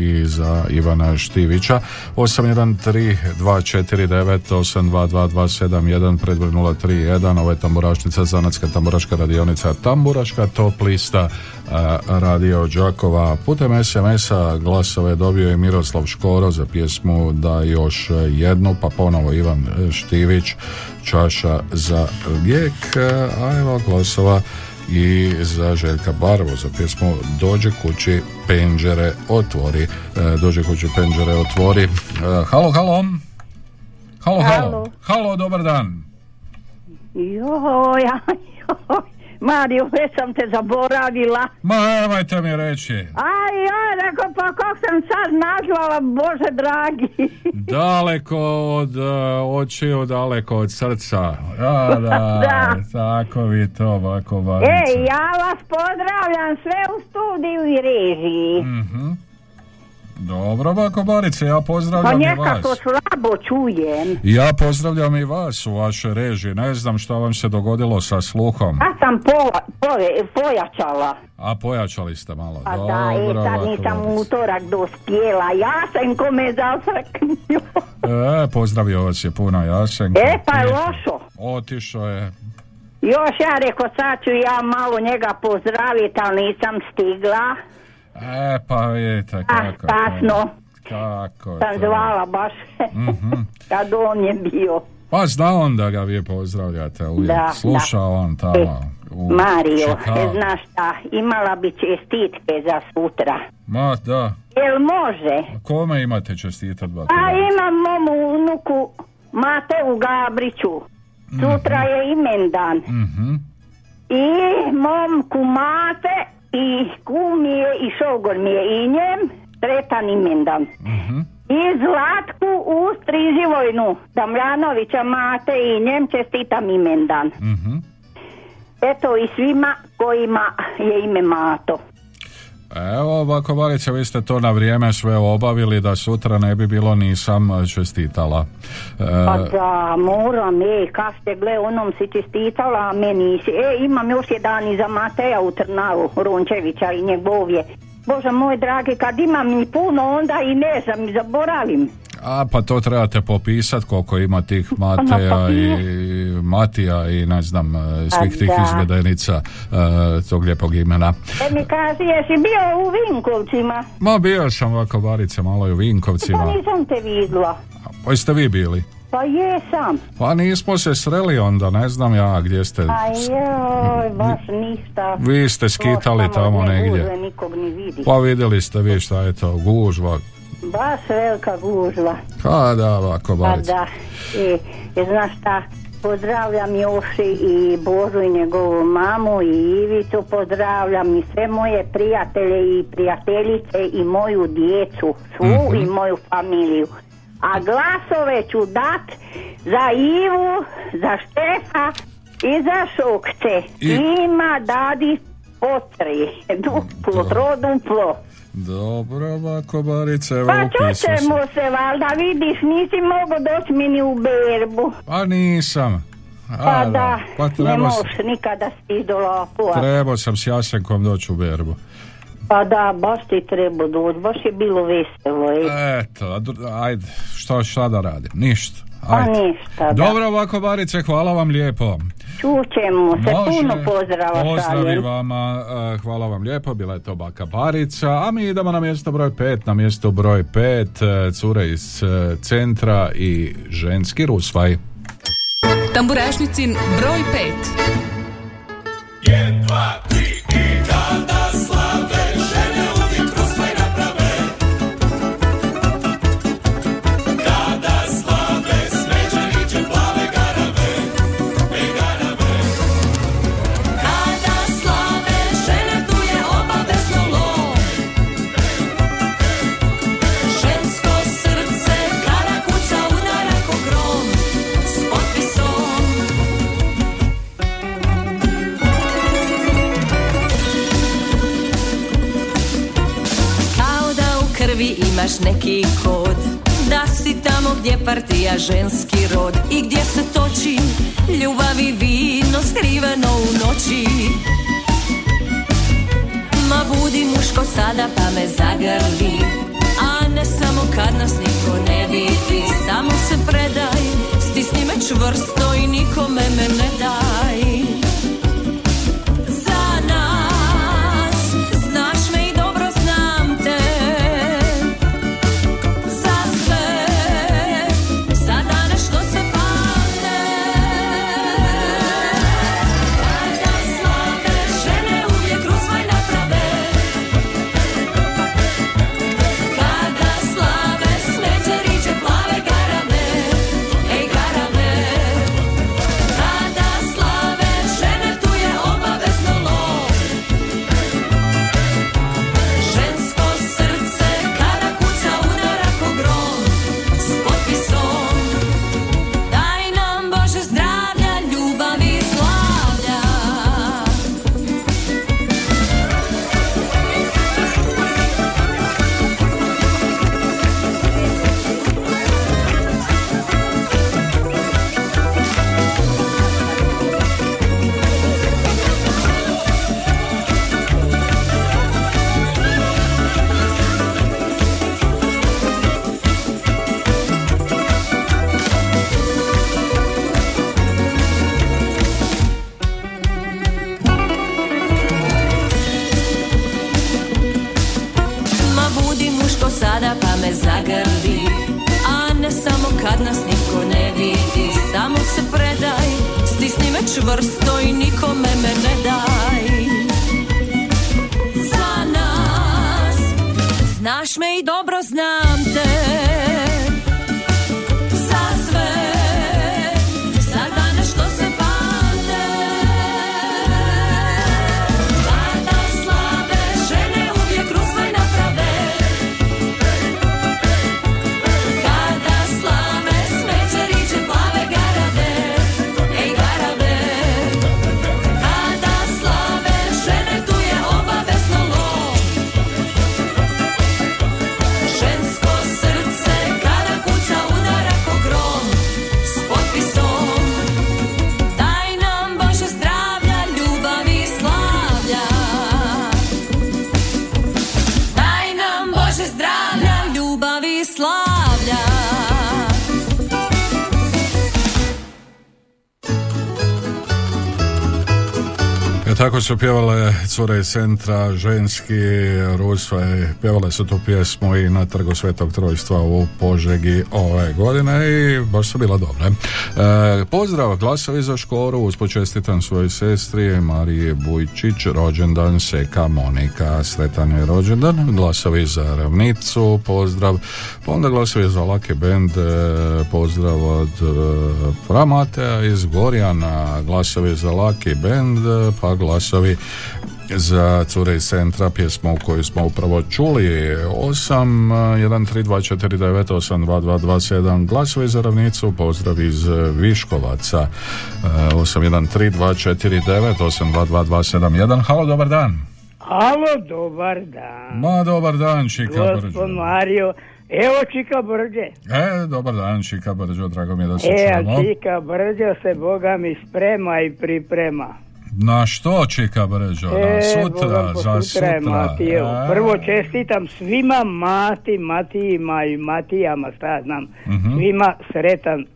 i za Ivana Štivića. 813 249 822 271 predbroj 031, ovo je tamburašnica, zanatska tamburaška radionica, tamburaška top lista radio Đakova. Putem SMS-a glasove dobio je Miroslav Škoro za pjesmu Da još jednu, pa ponovo Ivan Štivić, Čaša za vijek, a evo glasova i za Željka Barvu za pjesmu Dođe kući penđere otvori. E, Dođe kući penđere otvori. E, Halo, halo. Halo, halo. Halo. Dobar dan. Joj, joj. Mario, već sam te zaboravila. Ma, nemojte mi reći. Aj, joj, rekao, pa kako sam sad nazvala, Bože dragi. Daleko od uh, očiju, daleko od srca. Da, Da. tako vi to ovako. Ej, ja vas pozdravljam sve u studiju i režiji. Mhm. Dobro, bako Barice, ja Pa pozdravljam i vas. nekako slabo čujem. Ja pozdravljam i vas u vašoj režiji. Ne znam što vam se dogodilo sa sluhom. Ja sam pojačala. A pojačali ste malo. A Dobro, da, e, sad nisam Barice. utorak dospjela. Ja sam kome zasrknio. E, pozdravio vas je puno Jasenka. E, pa je lošo. Otišao je. Još ja rekao, sad ću ja malo njega pozdraviti, ali nisam stigla. E, pa vidite A, kako. kasno Kako je sam zvala baš Mhm. kad on je bio. Pa zna on da ga vi pozdravljate uvijek. Da, Sluša da. on tamo. u Mario, Chicago. e, znaš šta, imala bi čestitke za sutra. Ma, da. Jel može? Kome imate čestitat, bako? A imam momu unuku Mateu Gabriću. Sutra je imendan. Mhm. I mom kumate i kumi je i šogor mi je i njem, sretan imendan. I Zlatku u Striživojnu, Damljanovića Mate i njem čestitam imendan. Eto i svima kojima je ime Mato. Evo, ovako, Marice, vi ste to na vrijeme sve obavili da sutra ne bi bilo nisam e, čestitala. E, Pa da, moram, e, kad ste gle, onom si čestitala, a meni nisi. E, imam još jedan i za Mateja u Trnavu, Rončevića i njegov je. Bože moj dragi, kad imam i puno, onda i ne znam, zaboravim. A pa to trebate popisat koliko ima tih Mateja i Matija i ne znam e, svih Pa tih izvedenica e, tog lijepog imena. E mi kaži, jesi bio u Vinkovcima? Ma bio sam ovako Barice malo i u Pa Vinkovcima. nisam te vidla. Pa jeste vi bili? Pa jesam. Pa nismo se sreli onda, ne znam ja gdje ste. A joj, baš ništa. Vi ste skitali tamo ne negdje. gužve, nikog ni vidi. Pa vidjeli ste vi šta je to, gužva. Baš velika gužva. Pa da, ovako Pa da. E, e, znaš šta, pozdravljam Joši i Božu i njegovu mamu i Ivicu, pozdravljam i sve moje prijatelje i prijateljice i moju djecu, svu Mhm. i moju familiju. A glasove ću dat za Ivu, za Štefa i za Šokce. I- Ima dadi potri, duplo, troduplo. Dobro, ovako Barice, evo Pa upisao sam. čućemo se, valjda vidiš, nisi mogo doći mi ni u berbu. Pa nisam. A, Pa da, Pa ne trebao možeš nikada stići do Lapua. trebao sam s Jasenkom doći u berbu. Pa da, baš ti treba doći, baš je bilo veselo. ej. Eto, a ajde, što šta da radim? Ništa. Pa ništa, da. Dobro ovako Barice, hvala vam lijepo. Čućemo se, Može. puno pozdrava Pozdravi vama, eh, hvala vam lijepo, bila je to baka Barica, a mi idemo na mjesto broj 5, na mjesto broj 5, eh, cure iz eh, centra i ženski rusvaj. Tamburašnicin broj 5. Kada slave imaš neki kod. Da si tamo gdje partija ženski rod I gdje se toči ljubav i vino skriveno u noći. Ma budi muško sada pa me zagrli. A ne samo kad nas niko ne vidi Samo se predaj, stisni me čvrsto i nikome me ne daj su pjevale cure centra, ženski, Rusve, pjevale su tu pjesmu i na trgu Svetog Trojstva u Požegi ove godine i baš su bila dobre. E, pozdrav, glasovi za škoru, usput čestitam svojoj sestri Marije Bujčić, rođendan Seka Monika, sretan je rođendan, glasovi za ravnicu, pozdrav, pa onda glasovi za Lake Band, e, pozdrav od e, Pramatea iz Gorjana, glasovi za Laki Band, pa glasovi za cure iz centra pjesmu koju smo upravo čuli 8 1 3 2 4 9 8 2 2 2 7 glasovi za ravnicu pozdrav iz Viškovaca 8 1 3 2 4 9 8 2 2 2 7 1 halo dobar dan Alo, dobar dan. ma dobar dan Čika Brđo Gospod Mario, evo Čika Brđe. e dobar dan Čika Brđo drago mi je da se E, čujemo Čika Brđe se Boga mi sprema i priprema. Na što Čika Brđo na E, sutra za sutra. E, Prvo čestitam svima Mati, Matijima i Matijama, šta znam, Mhm. svima sretan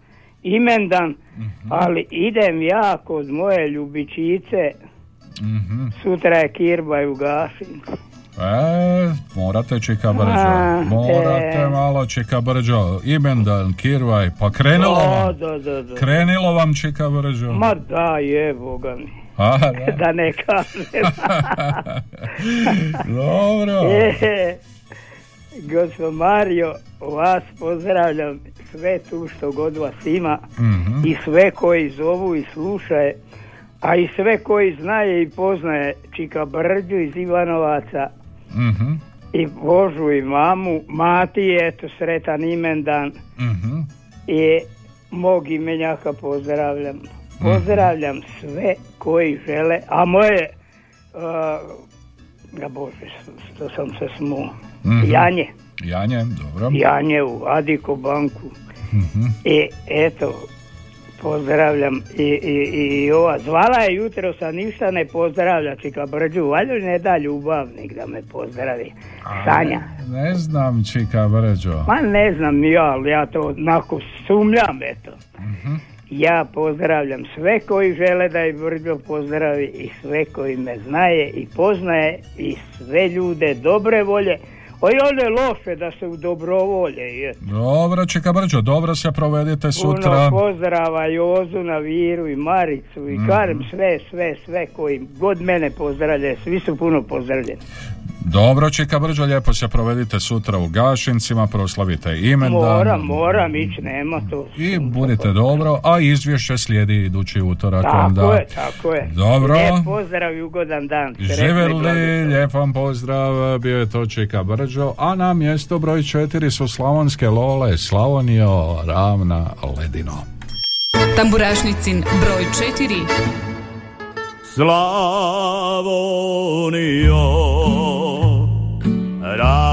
imendan, Mhm. ali idem ja kod moje ljubičice, mhm. sutra je Kirba i u Gašin. E, morate Čika Brđo, morate e. malo Čika Brđo, imendan, kirvaj, pa krenulo vam, da, da, da. krenilo vam Čika Brđo. Ma da, je, Boga mi. A, da. da ne kažem. Dobro. E, Gospod Mario, vas pozdravljam sve tu što god vas ima Mhm. i sve koji zovu i slušaju, a i sve koji znaje i poznaje Čika Brđu iz Ivanovaca Mhm, i Božu i mamu, Mati, eto sretan imendan mhm. i mog imenjaka pozdravljam. Pozdravljam sve koji žele, a moje, uh, ja Bože, što sam se smuo, Mhm. Janje, Janje, dobro. Janje u Adiko banku. Mhm. I eto, pozdravljam i, i, i ova, zvala je jutro sa ništa ne pozdravlja Čika Brđu, valjda ne da ljubavnik da me pozdravi. Sanja. Ne znam Čika Brđo. Ma ne znam ja, ali ja to onako sumljam, eto. Ja pozdravljam sve koji žele da i Brđo pozdravi i sve koji me znaje i poznaje i sve ljude dobre volje. O i one loše da se u dobrovolje. Je. Dobro Čika Brđo, dobro se provedite sutra. Puno pozdrava Jozu na Viru i Maricu i. Karem, sve, sve, sve koji god mene pozdravlja, svi su puno pozdravljeni. Dobro Čika Brđo, lijepo se provedite sutra u Gašincima, proslavite imendan. Moram, moram ići, nema to. I budite dobro, a izvješće slijedi idući utorak Tako onda. je, tako je. Dobro. Lijep pozdrav i ugodan dan. Živjeli, lijep vam pozdrav, bio je to Čika Brđo, a na mjesto broj četiri su Slavonske Lole, Slavonio, Ravna, Ledino. Tamburašnicin broj 4. Slavonio, ravna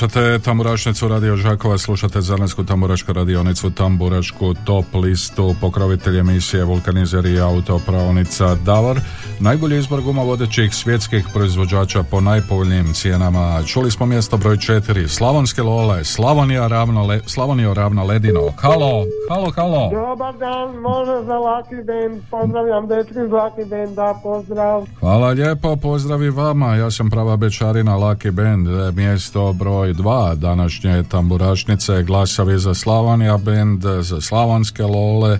Slušate Tamburašnicu Radio Žakova, slušate Zeleensku tamburašku radionicu, Tamburašku top listu, pokrovitelj emisije Vulkanizer i autopravnica Davor. Najbolji izbor guma vodećih svjetskih proizvođača po najpovoljnijim cijenama. Čuli smo mjesto broj 4, Slavonske Lole, Slavonija ravno, le, Slavonija ravno ledino. Halo, halo, halo. Dobar dan, može za Lucky Band. Pozdravljam dečki iz Lucky Banda, pozdrav. Hvala lijepo, pozdrav i vama. Ja sam prava bečarina Lucky Band, e, mjesto broj 2 današnje tamburašnice, glasovi za Slavonija Band, za Slavonske Lole,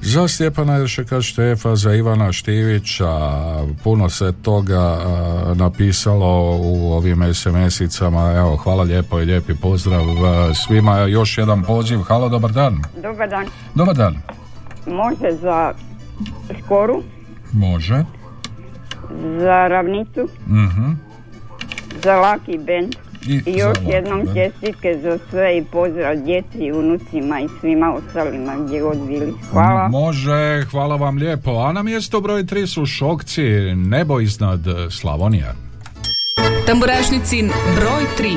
za Stjepana Jeršeka Štefa, za Ivana Štivića. Puno se toga a, napisalo u ovim SMS-icama. Evo, hvala lijepo i lijepi pozdrav a, svima. Još jedan poziv. Halo, dobar dan. Dobar dan. Dobar dan. Može za Škoru, Može. za Ravnicu, Mhm. za Lucky Band. I I, još Lucky jednom Band. čestitke za sve i pozdrav djeci i unucima i svima ostalima gdje god bili. Hvala. Može, hvala vam lijepo. A na mjesto broj 3 su Šokci, nebo iznad Slavonija. Tamburašnicin broj 3.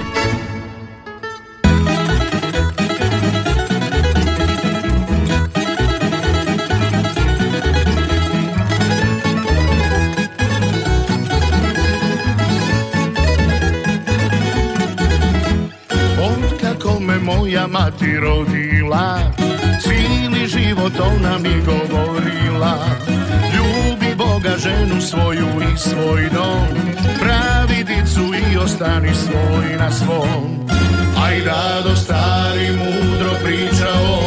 moja mati rodila. Cijeli život ona mi govorila. Ljubi Boga ženu svoju i svoj dom. Pravi dicu i ostani svoj na svom. Aj rado stari mudro pričao.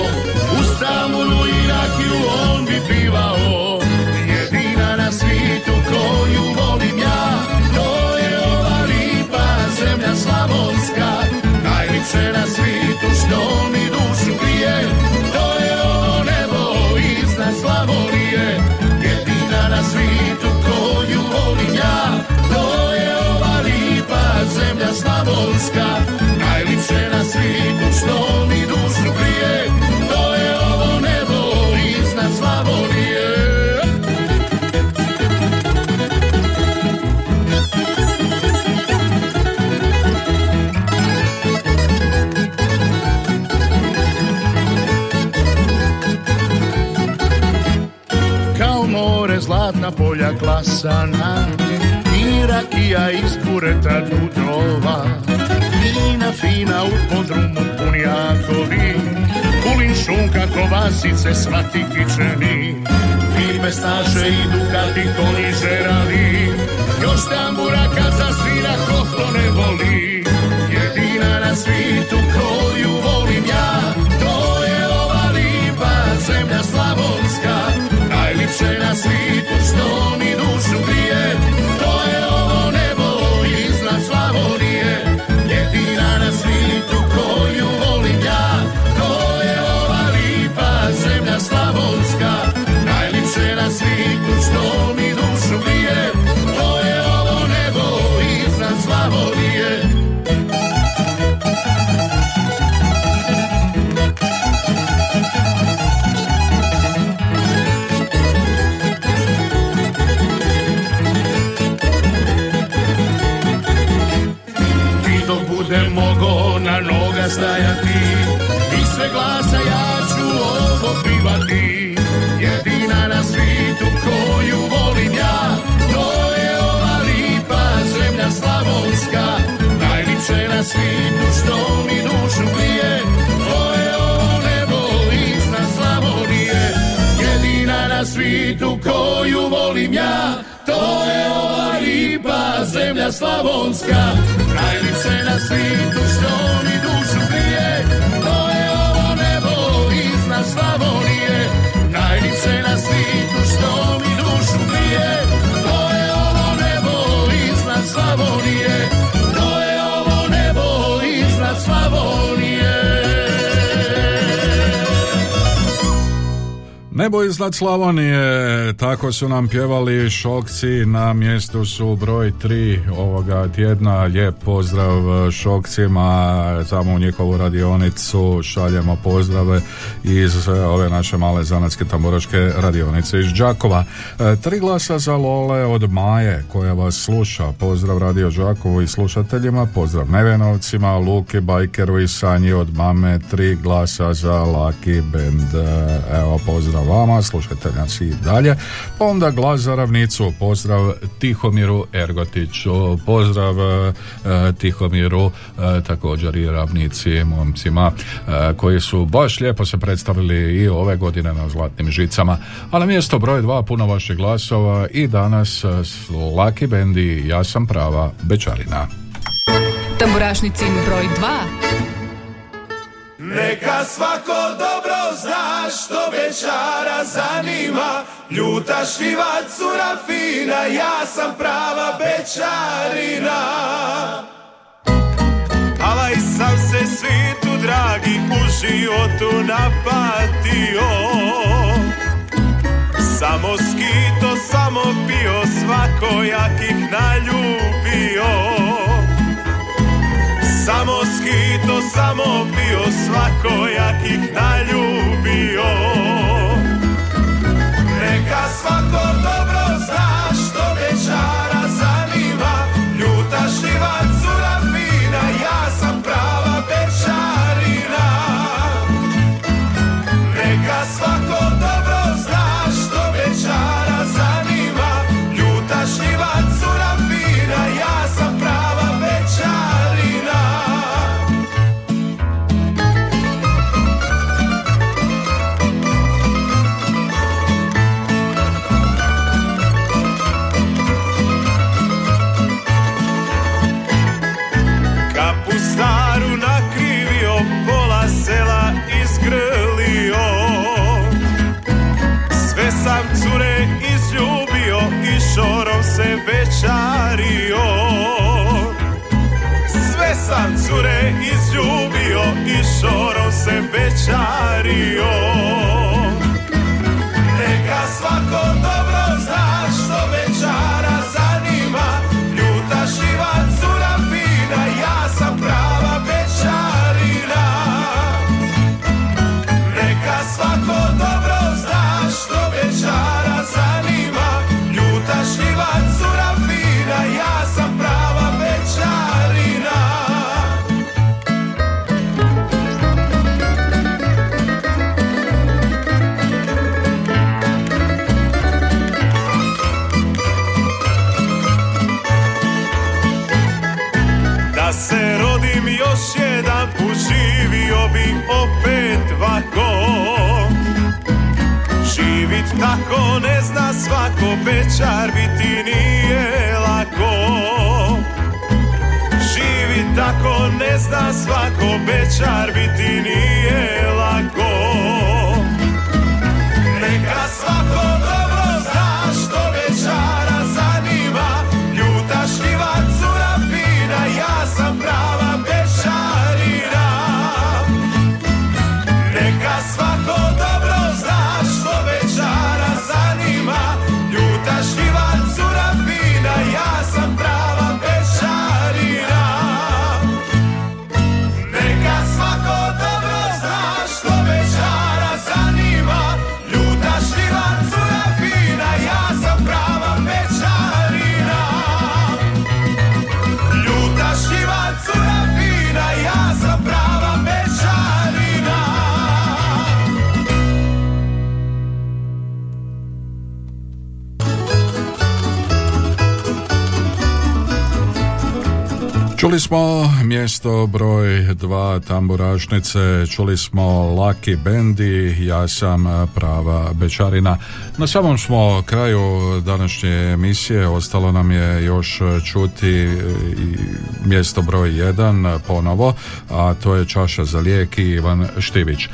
U samunu i rakiju on bi pivao Najlipše na svijetu što mi dušu grije To je ovo nebo iznad Slavonije. Jedina na svijetu koju volim ja To je ova lipa zemlja slavonska. Najlipše na svijetu što mi dušu klasana I rakija iz bureta dudova. Fina, fina u podrumu punjakovi Kulin šunka, kovasice, svati kičeni I pestaše i dukati konji žerali. Još tambura kad zasvira ko to ne voli. Jedina na svijetu koju volim ja To je ova lipa zemlja slavonska Najlipše na svijetu što mi dušu grije ovo pivati Jedina na svijetu koju volim ja To je ova lipa zemlja slavonska. Najlipše na svijetu što mi dušu grije To je ovo nebo iznad Slavonije. Jedina na svijetu koju volim ja To je ova lipa zemlja slavonska. Najlipše na svijetu što mi Slavonije Najlipše na svijetu što mi dušu grije. To je ovo nebo iznad Slavonije Nebo iznad Slavonije, tako su nam pjevali šokci, na mjestu su broj 3 ovoga tjedna, lijep pozdrav šokcima, tamo u njihovu radionicu šaljemo pozdrave iz ove naše male zanatske tamburaške radionice iz Đakova. E, tri glasa za Lole od Maje koja vas sluša, pozdrav Radio Đakovu i slušateljima, pozdrav Nevenovcima, Luki Bajkeru i Sanji od mame, tri glasa za Laki Band, E, evo pozdrav vama, slušajte nas i dalje. Pa onda glas za ravnicu, pozdrav Tihomiru Ergotiću, pozdrav e, Tihomiru, e, također i ravnici momcima e, koji su baš lijepo se predstavili i ove godine na Zlatnim žicama. A na mjesto broj dva puno vaših glasova i danas e, s Laki Ja sam prava Bečarina. Tamburašnicin broj 2. Neka svako dobro zna što bečara zanima. Ljuta šljiva cura fina, ja sam prava bečarina Alaj sam se svitu dragi u životu napatio. Samo skito, samo pio, svakojakih naljubio. Samo skito, samo svakojakih naljubio Neka cure izljubio i šorom se večario. Neka svako tako ne zna svako Bečar biti nije lako. Živit tako ne zna svako Bečar biti nije lako smo mjesto broj dva tamburašnice, čuli smo Lucky Bendi, ja sam prava Bečarina. Na samom smo kraju današnje emisije, ostalo nam je još čuti i mjesto broj jedan ponovo, a to je Čaša za lijek i Ivan Štivić. E,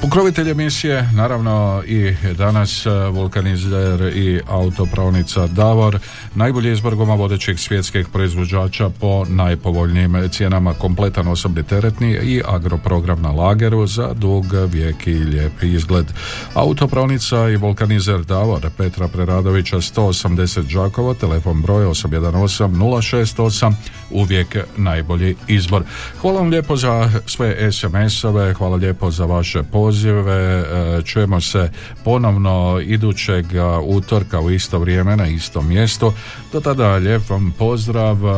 Pokrovitelj emisije, naravno i danas e, vulkanizer i autopravnica Davor, najbolji izbor guma vodećih svjetskih proizvođača po najpovoljnijim cijenama kompletan osobni teretni i agroprogram na lageru za dug vijek i lijepi izgled. Autopravnica i vulkanizer Davor Petra Preradovića 180 Đakovo, telefon broj 818 068, uvijek najbolji izbor. Hvala vam lijepo za sve SMS-ove, hvala lijepo za vaše e, čujemo se ponovno idućeg utorka u isto vrijeme na istom mjestu. Do tada lijep vam pozdrav e,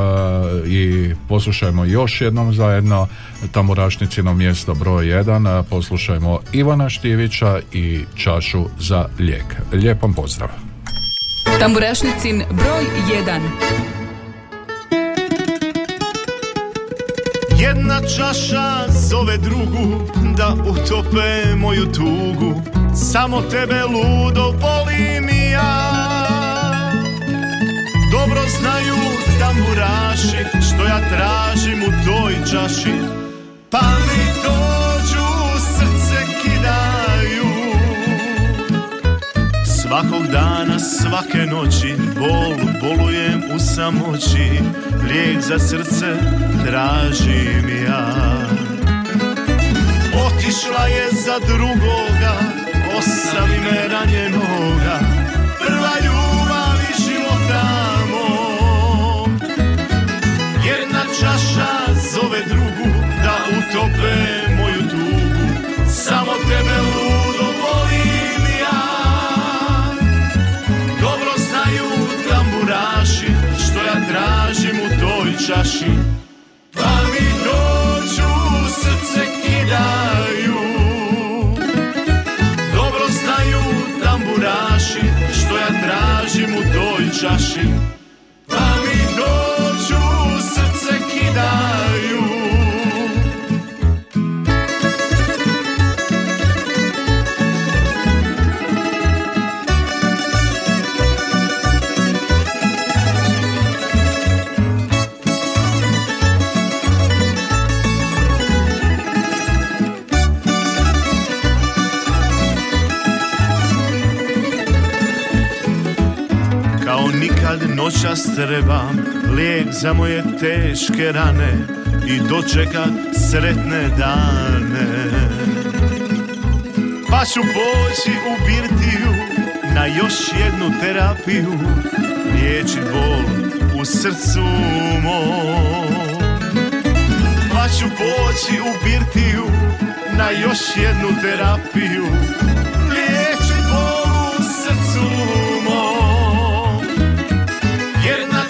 i poslušajmo još jednom zajedno Tamurašnicino mjesto broj 1, poslušajmo Ivana Štivića i Čašu za lijek. Lijep vam pozdrav. Tamburašnicin broj 1 Jedna čaša zove drugu da utope moju tugu. Samo tebe ludo volim i ja. Dobro znaju tamburaši što ja tražim u toj čaši. Pa mi dođu Svakog dana, svake noći Bol, bolujem u samoći Lijek za srce tražim ja. Otišla je za drugoga Ostavi me ranjenoga noćas trebam Lijek za moje teške rane I dočekat sretne dane. Pa ću poći u birtiju Na još jednu terapiju Liječit bol u srcu mom. Pa ću poći u birtiju Na još jednu terapiju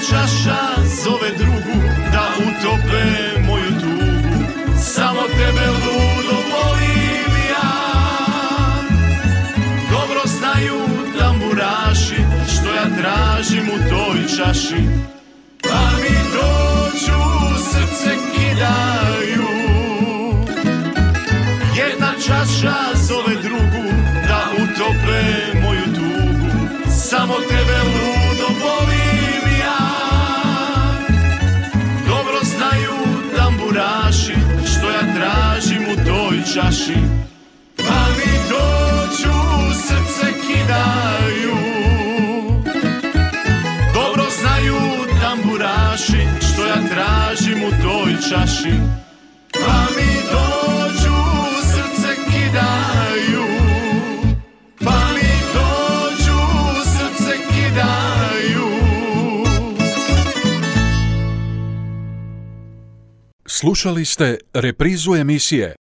čaša zove drugu Da utope moju tugu. Samo tebe ludo volim ja. Dobro znaju tamburaši Što ja tražim u toj čaši. Pa mi dođu srce kidaju. Jedna čaša zove drugu Da utope moju tugu. Samo tebe ludo čaši Pa mi srce kidaju. Dobro znaju tamburaši Što ja tražim u toj čaši Pa mi dođu srce kidaju. Pa dođu srce kidaju. Slušali ste reprizu emisije